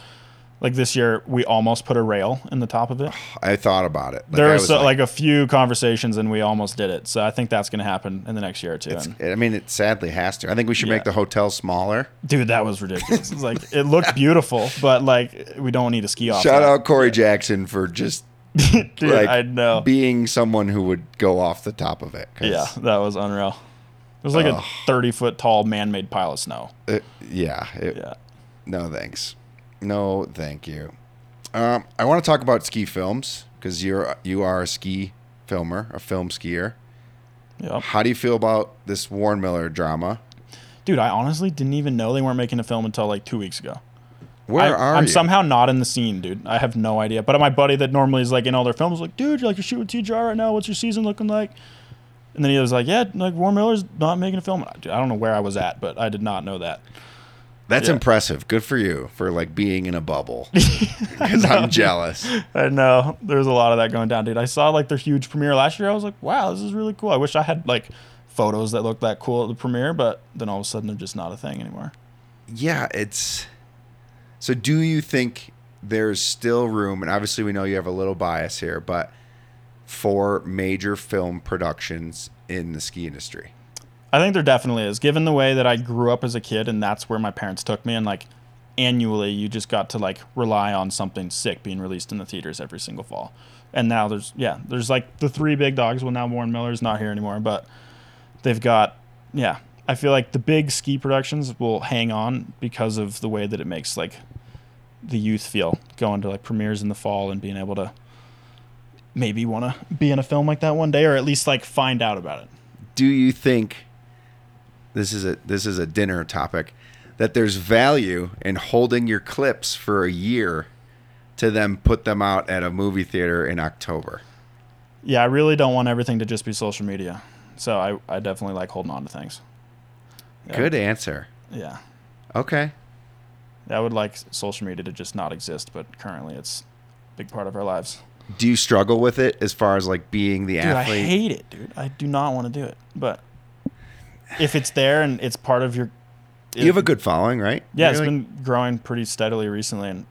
like this year, we almost put a rail in the top of it I thought about it. Like, there I was, uh, like, a few conversations and we almost did it. So I think that's going to happen in the next year or two. And, I mean, it sadly has to. I think we should make the hotel smaller. dude, that was ridiculous. It's like it looked beautiful, but like we don't need a ski off. Shout that. out Corey Jackson for just dude. like I know. being someone who would go off the top of it. yeah, that was unreal. It was like Ugh. a thirty foot tall man made pile of snow. it- yeah. it- Yeah. No thanks. No, thank you. Um, I want to talk about ski films because you're you are a ski filmer, a film skier. Yep. How do you feel about this Warren Miller drama? Dude, I honestly didn't even know they weren't making a film until like two weeks ago. Where I, are I'm you? somehow not in the scene, dude. I have no idea. But my buddy that normally is like in all their films, like, dude, you're like you're shooting TGR right now. What's your season looking like? And then he was like, yeah, like Warren Miller's not making a film. Dude, I don't know where I was at, but I did not know that. That's Yeah. impressive. Good for you for like being in a bubble. Because I'm jealous. I know there's a lot of that going down, dude. I saw like their huge premiere last year. I was like, wow, this is really cool. I wish I had like photos that looked that cool at the premiere, but then all of a sudden they're just not a thing anymore. Yeah, it's. So, do you think there's still room? And obviously, we know you have a little bias here, but for major film productions in the ski industry. I think there definitely is. Given the way that I grew up as a kid and that's where my parents took me and like annually you just got to like rely on something sick being released in the theaters every single fall. And now there's yeah, there's like the three big dogs. Well now Warren Miller's not here anymore, but they've got yeah. I feel like the big ski productions will hang on because of the way that it makes like the youth feel going to like premieres in the fall and being able to maybe want to be in a film like that one day or at least like find out about it. Do you think this is a this is a dinner topic that there's value in holding your clips for a year to then put them out at a movie theater in October? Yeah, I really don't want everything to just be social media. So I, I definitely like holding on to things. Yeah. Good answer. Yeah. Okay. I would like social media to just not exist, but currently it's a big part of our lives. Do you struggle with it as far as like being the Dude, athlete? I hate it, dude. I do not want to do it. But if it's there and it's part of your you have a good following, right? Yeah, it's You're been growing pretty steadily recently, and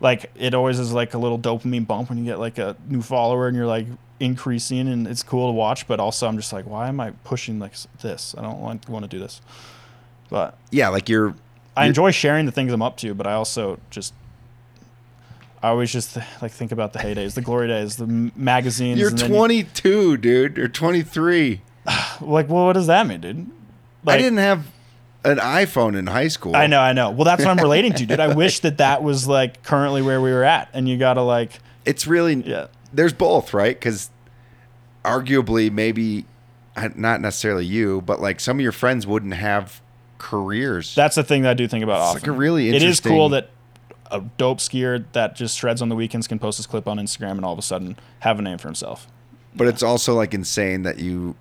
like it always is like a little dopamine bump when you get like a new follower and you're like increasing, and it's cool to watch. But also, I'm just like, why am I pushing like this? I don't want want to do this. But yeah, like you're I You're- enjoy sharing the things I'm up to, but I also just I always just like think about the heydays, the glory days, the m- magazines. you're and then you- 22, dude, or 23. Like, well, what does that mean, dude? I didn't have an iPhone in high school. I know, I know. Well, that's what I'm relating to, dude. I wish that that was like currently where we were at, and you gotta like, It's really yeah, there's both, right? Because arguably, maybe uh, not necessarily you, but like some of your friends wouldn't have careers. that's the thing that I do think about It's often. like a really It is cool that a dope skier that just shreds on the weekends can post his clip on Instagram and all of a sudden have a name for himself. but it's also like insane that you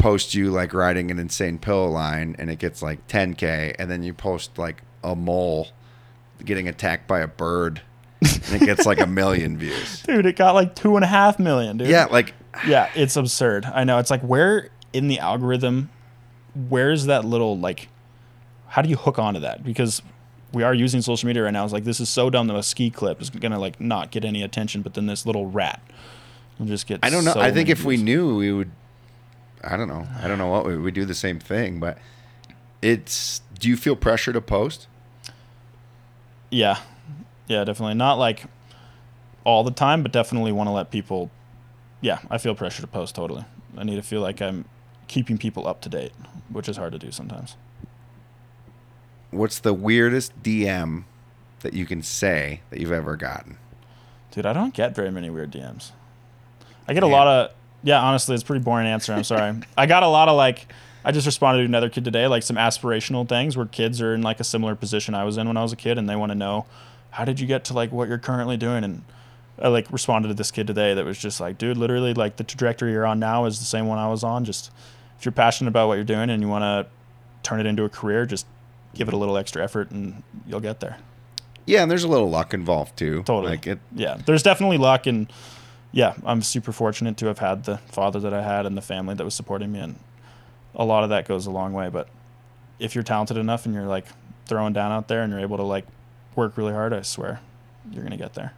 post you like riding an insane pillow line and it gets like 10k, and then you post like a mole getting attacked by a bird and it gets like a million views. Dude, it got like two and a half million, dude. Yeah, like yeah, it's absurd. I know. It's like where in the algorithm, where's that little like, how do you hook onto that? Because we are using social media right now. It's like this is so dumb that a ski clip is gonna like not get any attention, but then this little rat will just get. I don't know. so I think if we knew, we would. I don't know. I don't know what we would do the same thing, but it's. Do you feel pressure to post? yeah, yeah, definitely not like all the time, but definitely want to let people. Yeah, I feel pressure to post totally. I need to feel like I'm keeping people up to date, which is hard to do sometimes. What's the weirdest DM that you can say that you've ever gotten? Dude, I don't get very many weird DMs. I get a lot of yeah, honestly, it's a pretty boring answer. I'm sorry. I got a lot of like I just responded to another kid today, like some aspirational things where kids are in like a similar position I was in when I was a kid and they want to know how did you get to like what you're currently doing and I like responded to this kid today that was just like, dude, literally like the trajectory you're on now is the same one I was on. Just if you're passionate about what you're doing and you want to turn it into a career, just give it a little extra effort and you'll get there. Yeah, and there's a little luck involved too. Totally. Like it. yeah, there's definitely luck, and yeah, I'm super fortunate to have had the father that I had and the family that was supporting me, and a lot of that goes a long way. But if you're talented enough and you're like throwing down out there and you're able to like work really hard, I swear you're gonna get there.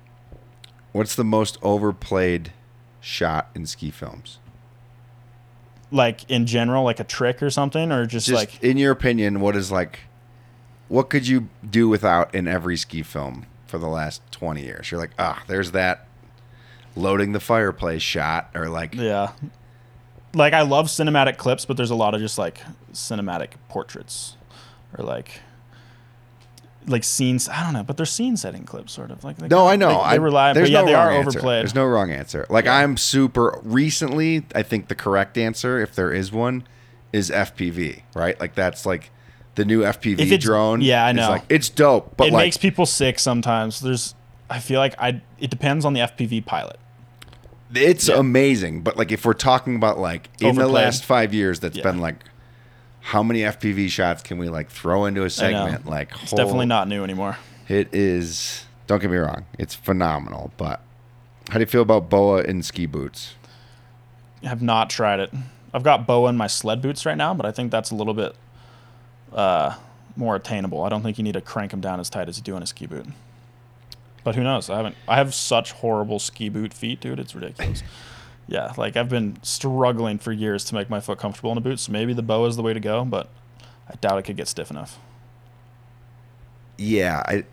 What's the most overplayed shot in ski films? Like in general, like a trick or something, or just, Just like in your opinion, what is like? What could you do without in every ski film for the last twenty years? You're like, ah, there's that loading the fireplace shot, or like, yeah. Like I love cinematic clips, but there's a lot of just like cinematic portraits, or like like scenes. I don't know, but they're scene setting clips, sort of like. they- No, I know. They, they rely, there's but yeah, no they are answer. overplayed. There's no wrong answer. Like Yeah. I'm super recently. I think the correct answer, if there is one, is FPV. Right? Like that's like the new FPV drone. yeah, I know. Like it's dope, but it like makes people sick sometimes. There's, I feel like I. It depends on the FPV pilot. it's yeah. amazing. But like if we're talking about like in the last five years, that's Yeah. been like how many FPV shots can we like throw into a segment? Like, It's definitely not new anymore. It is. Don't get me wrong, it's phenomenal. But how do you feel about boa in ski boots? I have not tried it. I've got boa in my sled boots right now, but I think that's a little bit uh, more attainable. I don't think you need to crank them down as tight as you do in a ski boot. But who knows? I haven't. I have such horrible ski boot feet, dude. It's ridiculous. yeah, like I've been struggling for years to make my foot comfortable in a boot. So maybe the boa is the way to go, but I doubt it could get stiff enough. Yeah, I.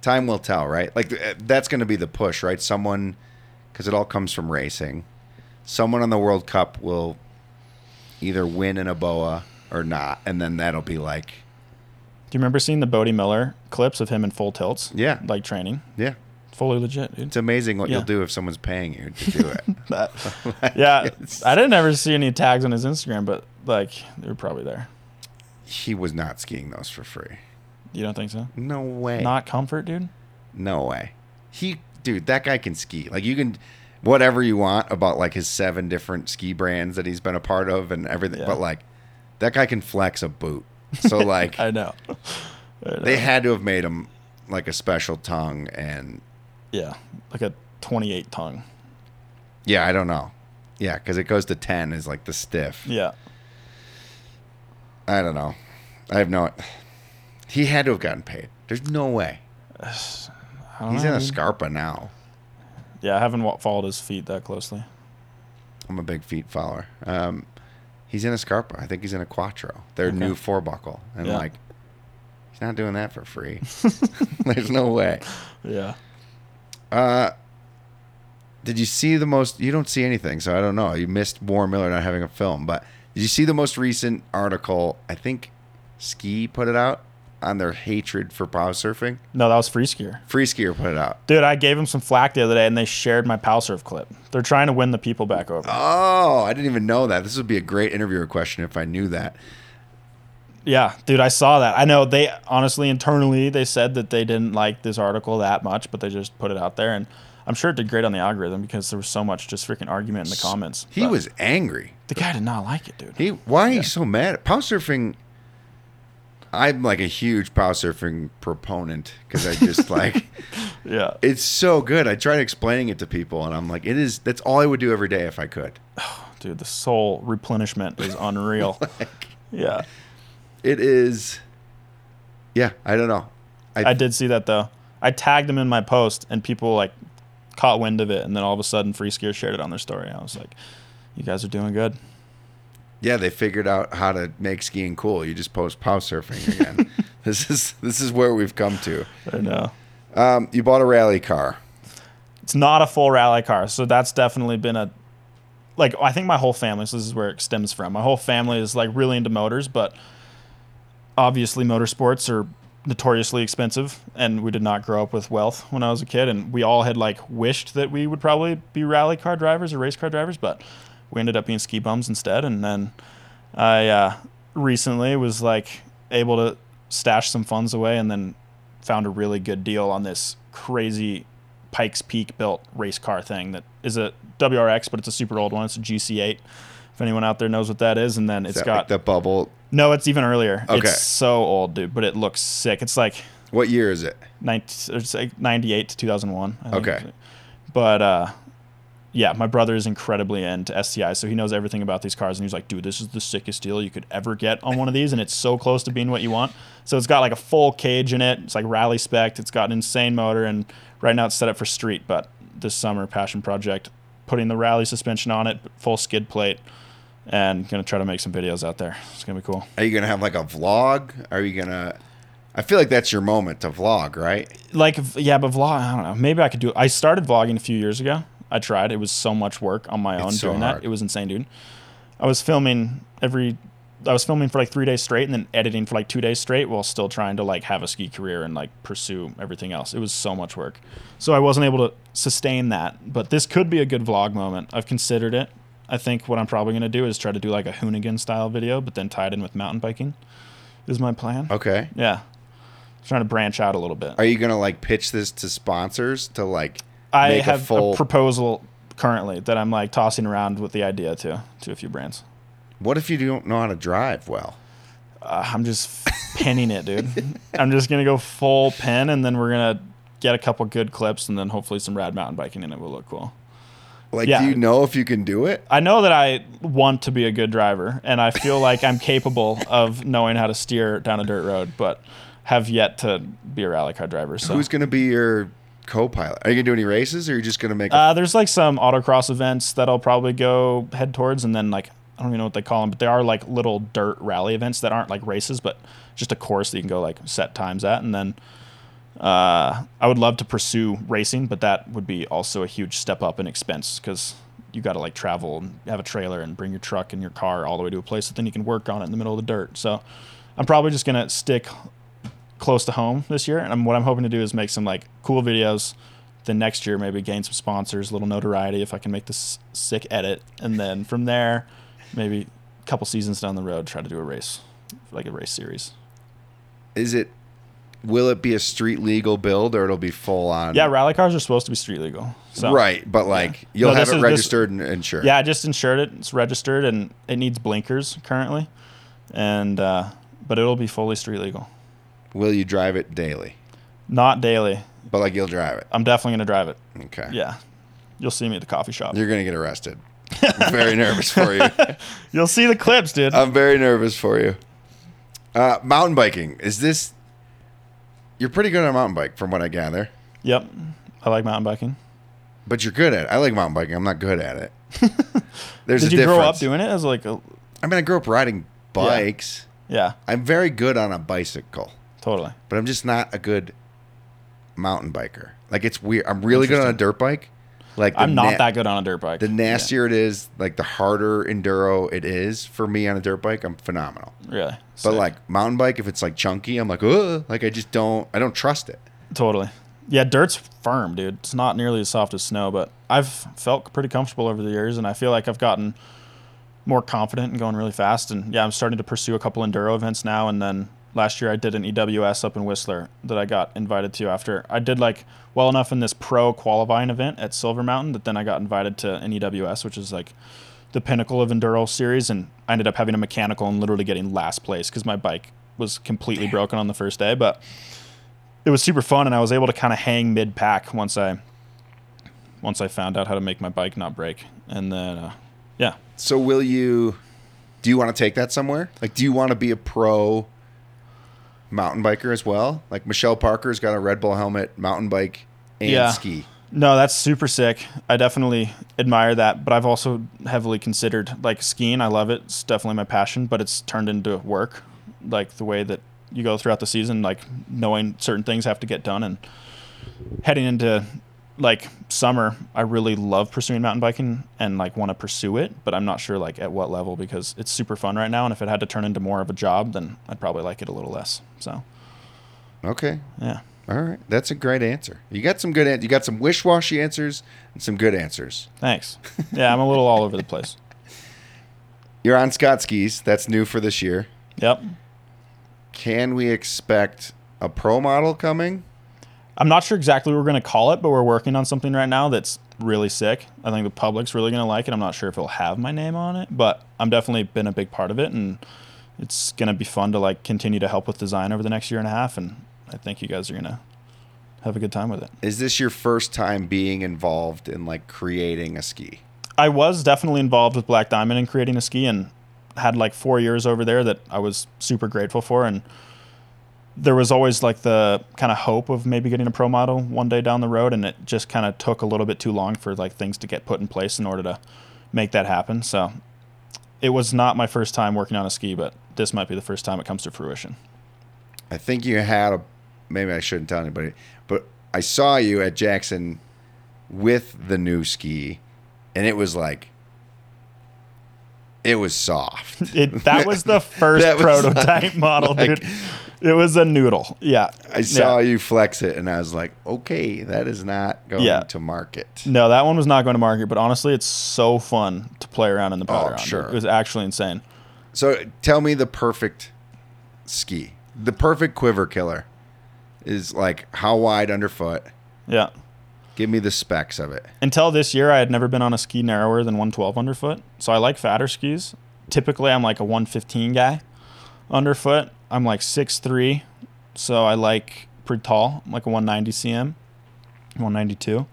Time will tell, right? Like uh, that's going to be the push, right? Someone, because it all comes from racing. Someone on the World Cup will either win in a boa or not, and then that'll be like, Do you remember seeing the Bode Miller clips of him in full tilts? Yeah. like training, yeah, fully legit, dude. it's amazing what Yeah. you'll do if someone's paying you to do it. That- yeah, It's- I didn't ever see any tags on his Instagram, but like they were probably there. he was not skiing those for free. You don't think so? No way. Not comfort, dude. No way. He, dude, that guy can ski. Like you can, whatever you want about like his seven different ski brands that he's been a part of and everything. Yeah. But like, that guy can flex a boot. So like, I know. I know. they had to have made him like a special tongue. And yeah, like a 28 tongue. yeah, I don't know. Yeah, because it goes to ten is like the stiff. Yeah, I don't know. I have no. He had to have gotten paid. There's no way. He's know, in a. Scarpa now. Yeah, I haven't followed his feet that closely. I'm a big feet follower. Um, he's in a Scarpa. I think he's in a Quattro. Their Okay. new four buckle, and Yeah. like, he's not doing that for free. There's no way. Yeah. Uh, did you see the most? You don't see anything, so I don't know. You missed Warren Miller not having a film, but did you see the most recent article? I think Ski put it out on their hatred for pow surfing. No, that was Freeskier. Free Skier put it out. Dude, I gave him some flack the other day, and they shared my pow surf clip. They're trying to win the people back over. Oh, I didn't even know that. This would be a great interviewer question if I knew that. Yeah, dude, I saw that. I know they honestly internally they said that they didn't like this article that much, but they just put it out there, and I'm sure it did great on the algorithm because there was so much just freaking argument in the comments. He was angry. the guy did not like it, dude. He why are you so mad? Pow surfing. I'm like a huge pow surfing proponent because I just like Yeah, it's so good. I tried explaining it to people, and I'm like, it is. That's all I would do every day if I could. dude, the soul replenishment is unreal. yeah, It is. Yeah, I don't know. I, I did see that though. I tagged them in my post, and people like caught wind of it, and then all of a sudden, Freeskier shared it on their story. I was like, "You guys are doing good." Yeah, they figured out how to make skiing cool. You just post pow surfing again. this is this is where we've come to. I know. Um, you bought a rally car. It's not a full rally car, so that's definitely been a like I think my whole family. So this is where it stems from. My whole family is like really into motors, but obviously motorsports are notoriously expensive, and we did not grow up with wealth when I was a kid, and we all had like wished that we would probably be rally car drivers or race car drivers, but we ended up being ski bums instead. And then I uh, recently was like able to stash some funds away, and then found a really good deal on this crazy Pikes Peak built race car thing that is a WRX, but it's a super old one. It's a GC8. If anyone out there knows what that is, and then it's got like the bubble. no, it's even earlier. Okay. It's so old, dude, but it looks sick. It's like What year is it? 19, it's like 98 to 2001. I think. Okay. But uh, yeah, my brother is incredibly into STI, so he knows everything about these cars, and he's like, dude, this is the sickest deal you could ever get on one of these, and it's so close to being what you want. So it's got like a full cage in it. It's like rally spec. It's got an insane motor, and right now it's set up for street. But this summer, passion project, putting the rally suspension on it, full skid plate, and gonna try to make some videos out there. It's gonna be cool. Are you gonna have like a vlog? Are you gonna? I feel like that's your moment to vlog, right? like yeah but vlog i don't know maybe i could do i started vlogging a few years ago i tried. It was so much work on my own It's doing hard. that it was insane dude. I was filming every i was filming for like three days straight and then editing for like two days straight while still trying to like have a ski career and like pursue everything else. It was so much work. So i wasn't able to sustain that. But this could be a good vlog moment. I've considered it. I think what i'm probably going to do is try to do like a hoonigan style video but then tie it in with mountain biking is my plan. Okay. yeah. Trying to branch out a little bit. Are you gonna like pitch this to sponsors to like? I have a full. proposal currently that I'm like tossing around with the idea to to a few brands. what if you don't know how to drive well? Uh, I'm just pinning it, dude. I'm just gonna go full pin, and then we're gonna get a couple good clips, and then hopefully some rad mountain biking, and it will look cool. Like, Yeah. do you know if you can do it? I know that I want to be a good driver, and I feel like I'm capable of knowing how to steer down a dirt road, but have yet to be a rally car driver. So Who's going to be your co-pilot? Are you to do any races, or are you just to make? A, Uh, there's like some autocross events that I'll probably go head towards, and then like I don't even know what they call them, but they are like little dirt rally events that aren't like races, but just a course that you can go like set times at, and then uh, I would love to pursue racing, but that would be also a huge step up in expense because you got to like travel and have a trailer and bring your truck and your car all the way to a place that then you can work on it in the middle of the dirt. So I'm probably just gonna stick close to home this year, and I'm, what I'm hoping to do is make some like cool videos then next year maybe gain some sponsors, a little notoriety if I can make this sick edit, and then from there, maybe a couple seasons down the road, try to do a race, like a race series. is it? Will it be a street legal build, or it'll be full on? Yeah, rally cars are supposed to be street legal. So right. But like, you'll No, have this it is- this- registered and insured. Yeah, I just insured it. It's registered and it needs blinkers currently, and uh, but it'll be fully street legal. Will you drive it daily? Not daily. But like, you'll drive it. I'm definitely gonna drive it. Okay. Yeah, you'll see me at the coffee shop. You're gonna get arrested. I'm very nervous for you. You'll see the clips, dude. I'm very nervous for you. Uh, mountain biking is this? You're pretty good on a mountain bike, from what I gather. yep, I like mountain biking. But you're good at. it. I like mountain biking. I'm not good at it. There's Did a you grow up difference. doing it as like a? I mean, I grew up riding bikes. Yeah, I'm very good on a bicycle, totally. but I'm just not a good mountain biker. Like it's weird. I'm really good on a dirt bike. Like I'm not na- that good on a dirt bike. The Yeah, nastier it is, like the harder enduro it is for me on a dirt bike, I'm phenomenal. really. But like mountain bike, if it's like chunky, I'm like, ugh, like I just don't, I don't trust it. Totally. Yeah, dirt's firm, dude. It's not nearly as soft as snow, but I've felt pretty comfortable over the years, and I feel like I've gotten more confident and going really fast. And yeah, I'm starting to pursue a couple enduro events now. And then last year I did an EWS up in Whistler that I got invited to after I did like well enough in this pro qualifying event at Silver Mountain that then I got invited to an EWS, which is like the pinnacle of enduro series. And I ended up having a mechanical and literally getting last place because my bike was completely broken on the first day, but it was super fun and I was able to kind of hang mid pack once I once I found out how to make my bike not break. And then uh, yeah. So will you? Do you want to take that somewhere? Like, do you want to be a pro mountain biker as well? Like Michelle Parker's got a Red Bull helmet, mountain bike, and Yeah. ski. No, that's super sick. I definitely admire that, but I've also heavily considered like skiing. I love it. It's definitely my passion, but it's turned into work. Like the way that you go throughout the season, like knowing certain things have to get done and heading into like summer, I really love pursuing mountain biking and like want to pursue it, but I'm not sure like at what level because it's super fun right now and if it had to turn into more of a job, then I'd probably like it a little less. So, Okay. yeah. All right. That's a great answer. You got some good. An- you got some wish-washy answers and some good answers. Thanks. Yeah, I'm a little all over the place. You're on Scott skis. That's new for this year. Yep. Can we expect a pro model coming? I'm not sure exactly what we're going to call it, but we're working on something right now that's really sick. I think the public's really going to like it. I'm not sure if it'll have my name on it, but I'm definitely been a big part of it, and it's going to be fun to like continue to help with design over the next year and a half. And I think you guys are going to have a good time with it. Is this your first time being involved in like creating a ski? I was definitely involved with Black Diamond in creating a ski and had like four years over there that I was super grateful for. And there was always like the kind of hope of maybe getting a pro model one day down the road. And it just kind of took a little bit too long for like things to get put in place in order to make that happen. So it was not my first time working on a ski, but this might be the first time it comes to fruition. I think you had a. Maybe I shouldn't tell anybody, but I saw you at Jackson with the new ski, and it was like. It was soft. It, that was the first prototype like- model, like- dude. It was a noodle. Yeah. I saw Yeah. you flex it, and I was like, "Okay, that is not going Yeah. to market." No, that one was not going to market, but honestly, it's so fun to play around in the powder Oh, sure. It was actually insane. So tell me the perfect ski, the perfect quiver killer, is like how wide underfoot. Yeah. Give me the specs of it. Until this year, I had never been on a ski narrower than 112 underfoot. So I like fatter skis. Typically, I'm like a 115 guy. Underfoot, I'm like 6'3", so I like pretty tall, I'm like a 190 cm, 192.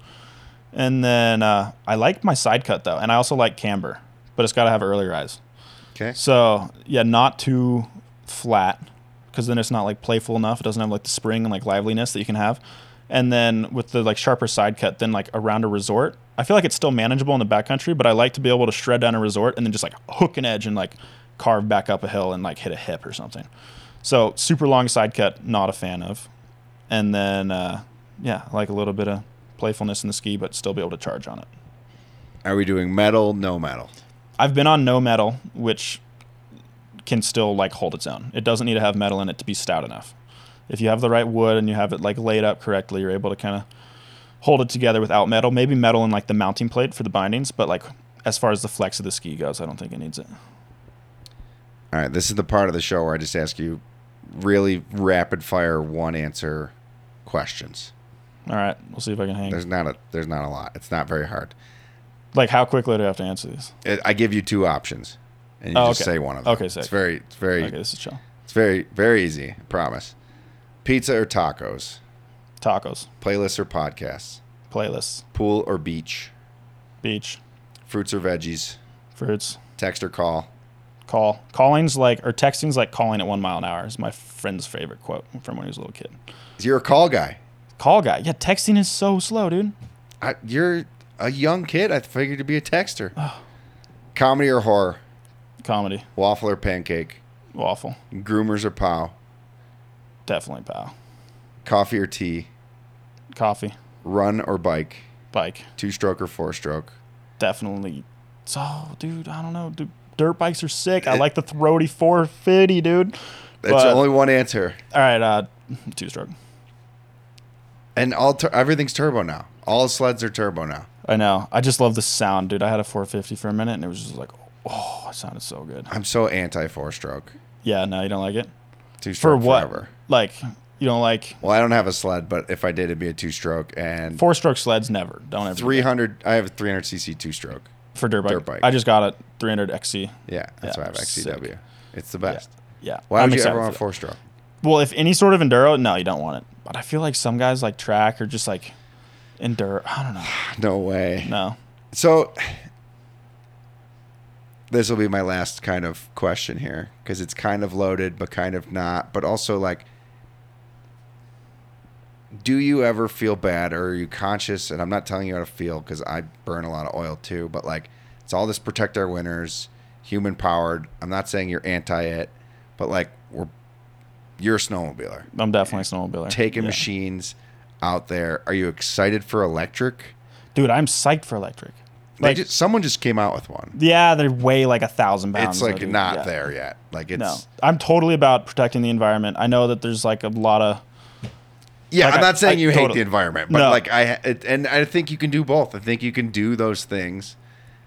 And then uh, I like my side cut though, and I also like camber, but it's got to have early rise. Okay. So yeah, not too flat, because then it's not like playful enough. It doesn't have like the spring and like liveliness that you can have. And then with the like sharper side cut, then like around a resort, I feel like it's still manageable in the backcountry, but I like to be able to shred down a resort and then just like hook an edge and like carve back up a hill and like hit a hip or something. So super long side cut, not a fan of. And then uh, yeah, like a little bit of playfulness in the ski, but still be able to charge on it. Are we doing metal? No metal. I've been on no metal, which can still like hold its own. It doesn't need to have metal in it to be stout enough. If you have the right wood and you have it like laid up correctly, you're able to kind of hold it together without metal. Maybe metal in like the mounting plate for the bindings, but like as far as the flex of the ski goes, I don't think it needs it. All right, this is the part of the show where I just ask you really rapid fire one answer questions. All right, we'll see if I can hang. There's not a there's not a lot. It's not very hard. like how quickly do I have to answer these? It, I give you two options, and you Oh, just okay. say one of them. Okay, sick. It's very it's very Okay, this is chill. it's very very easy. I promise. Pizza or tacos? Tacos, Playlists or podcasts? playlists, Pool or beach? beach, Fruits or veggies? fruits, Text or call? Call. Calling's like or texting's like calling at one mile an hour is my friend's favorite quote from when he was a little kid. You're a call guy. Call guy. Yeah, texting is so slow, dude. I, you're a young kid. I figured to be a texter. Comedy or horror? Comedy, Waffle or pancake? waffle, Groomers or pow? definitely pow. Coffee or tea? Coffee, Run or bike? bike, Two stroke or four stroke? definitely. So, dude, I don't know. Dude, dirt bikes are sick. I like the throaty 450, dude. That's But- only one answer. All right, uh, two stroke. And all tur- everything's turbo now. All sleds are turbo now. I know. I just love the sound, dude. I had a 450 for a minute, and it was just like, oh, it sounded so good. I'm so anti four stroke. Yeah, no, you don't like it Two for stroke what? forever. Like, you don't like Well, I don't have a sled, but if I did, it'd be a two stroke and four stroke sleds. Never. Don't ever. do 300. I have a 300 cc two stroke. For dirt bike. dirt bike. I just got a 300 XC. Yeah, that's Yeah, why I have XCW. sick. It's the best. Yeah. Why I'm would you ever want that. four stroke? Well, if any sort of enduro, no, you don't want it. But I feel like some guys like track or just like enduro. I don't know. No way. No. So this will be my last kind of question here because it's kind of loaded, but kind of not. But also, like, do you ever feel bad or are you conscious? And I'm not telling you how to feel because I burn a lot of oil too, but like, it's all this protect our winners, human powered. I'm not saying you're anti it, but like, we're you're a snowmobiler I'm definitely a snowmobiler. taking Yeah. machines out there. Are you excited for electric? Dude, I'm psyched for electric. Like, just, someone just came out with one. yeah, they weigh like a thousand pounds. it's like though, not Yeah. there yet. Like it's No, I'm totally about protecting the environment. I know that there's like a lot of yeah. Like, I'm I- not saying I you hate totally- the environment, but No. like I it, and I think you can do both. I think you can do those things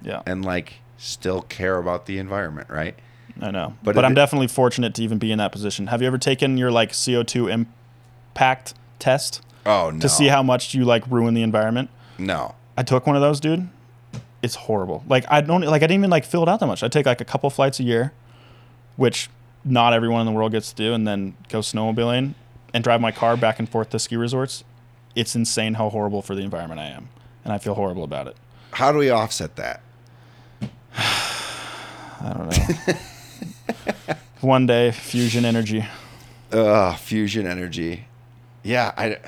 yeah. and like still care about the environment, right? I know, But but, it- I'm definitely fortunate to even be in that position. Have you ever taken your like CO2 impact test Oh no. to see how much you like ruin the environment? no. I took one of those, dude. It's horrible. Like I don't like I didn't even like fill it out that much. I take like a couple flights a year, which not everyone in the world gets to do, and then go snowmobiling and drive my car back and forth to ski resorts. It's insane how horrible for the environment I am, and I feel horrible about it. How do we offset that? I don't know. One day, fusion energy. Ugh, fusion energy. Yeah, I.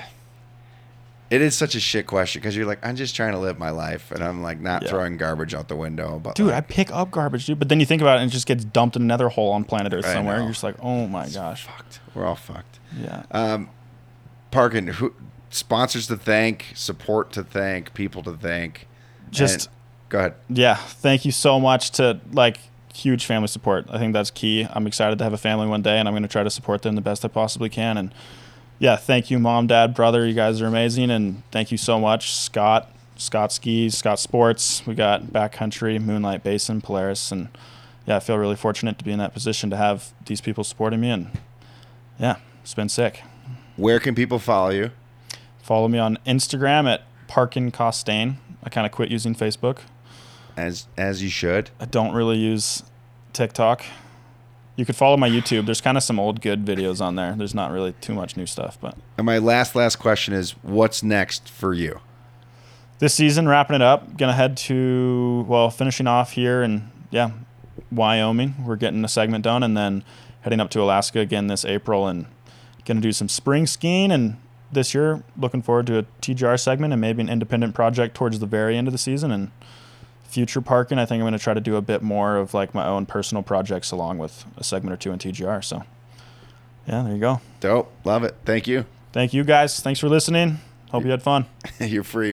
It is such a shit question because you're like, I'm just trying to live my life, and I'm like not Yeah. throwing garbage out the window. But Dude, I pick up garbage, dude. But then you think about it, and it just gets dumped in another hole on planet Earth somewhere. You're just like, oh my gosh. fucked. We're all fucked. Yeah. Um, Parkin, who sponsors to thank, support to thank, people to thank. Just And- go ahead. yeah. Thank you so much to like huge family support. I think that's key. I'm excited to have a family one day, and I'm going to try to support them the best I possibly can. And yeah, thank you, mom, dad, brother. You guys are amazing, and thank you so much, Scott. Scott Skis, Scott Sports. We got Backcountry, Moonlight Basin, Polaris, and yeah, I feel really fortunate to be in that position to have these people supporting me, and yeah, it's been sick. Where can people follow you? Follow me on Instagram at Parkin Costain. I kind of quit using Facebook. As as you should. I don't really use TikTok. You could follow my YouTube. There's kind of some old good videos on there. There's not really too much new stuff, but And my last last question is, what's next for you? this season wrapping it up gonna head to well finishing off here and yeah wyoming we're getting a segment done and then heading up to alaska again this april and gonna do some spring skiing and this year looking forward to a tgr segment and maybe an independent project towards the very end of the season and future parking i think i'm gonna try to do a bit more of like my own personal projects along with a segment or two in tgr so yeah there you go Dope. Love it. Thank you. thank you guys thanks for listening hope you had fun You're free.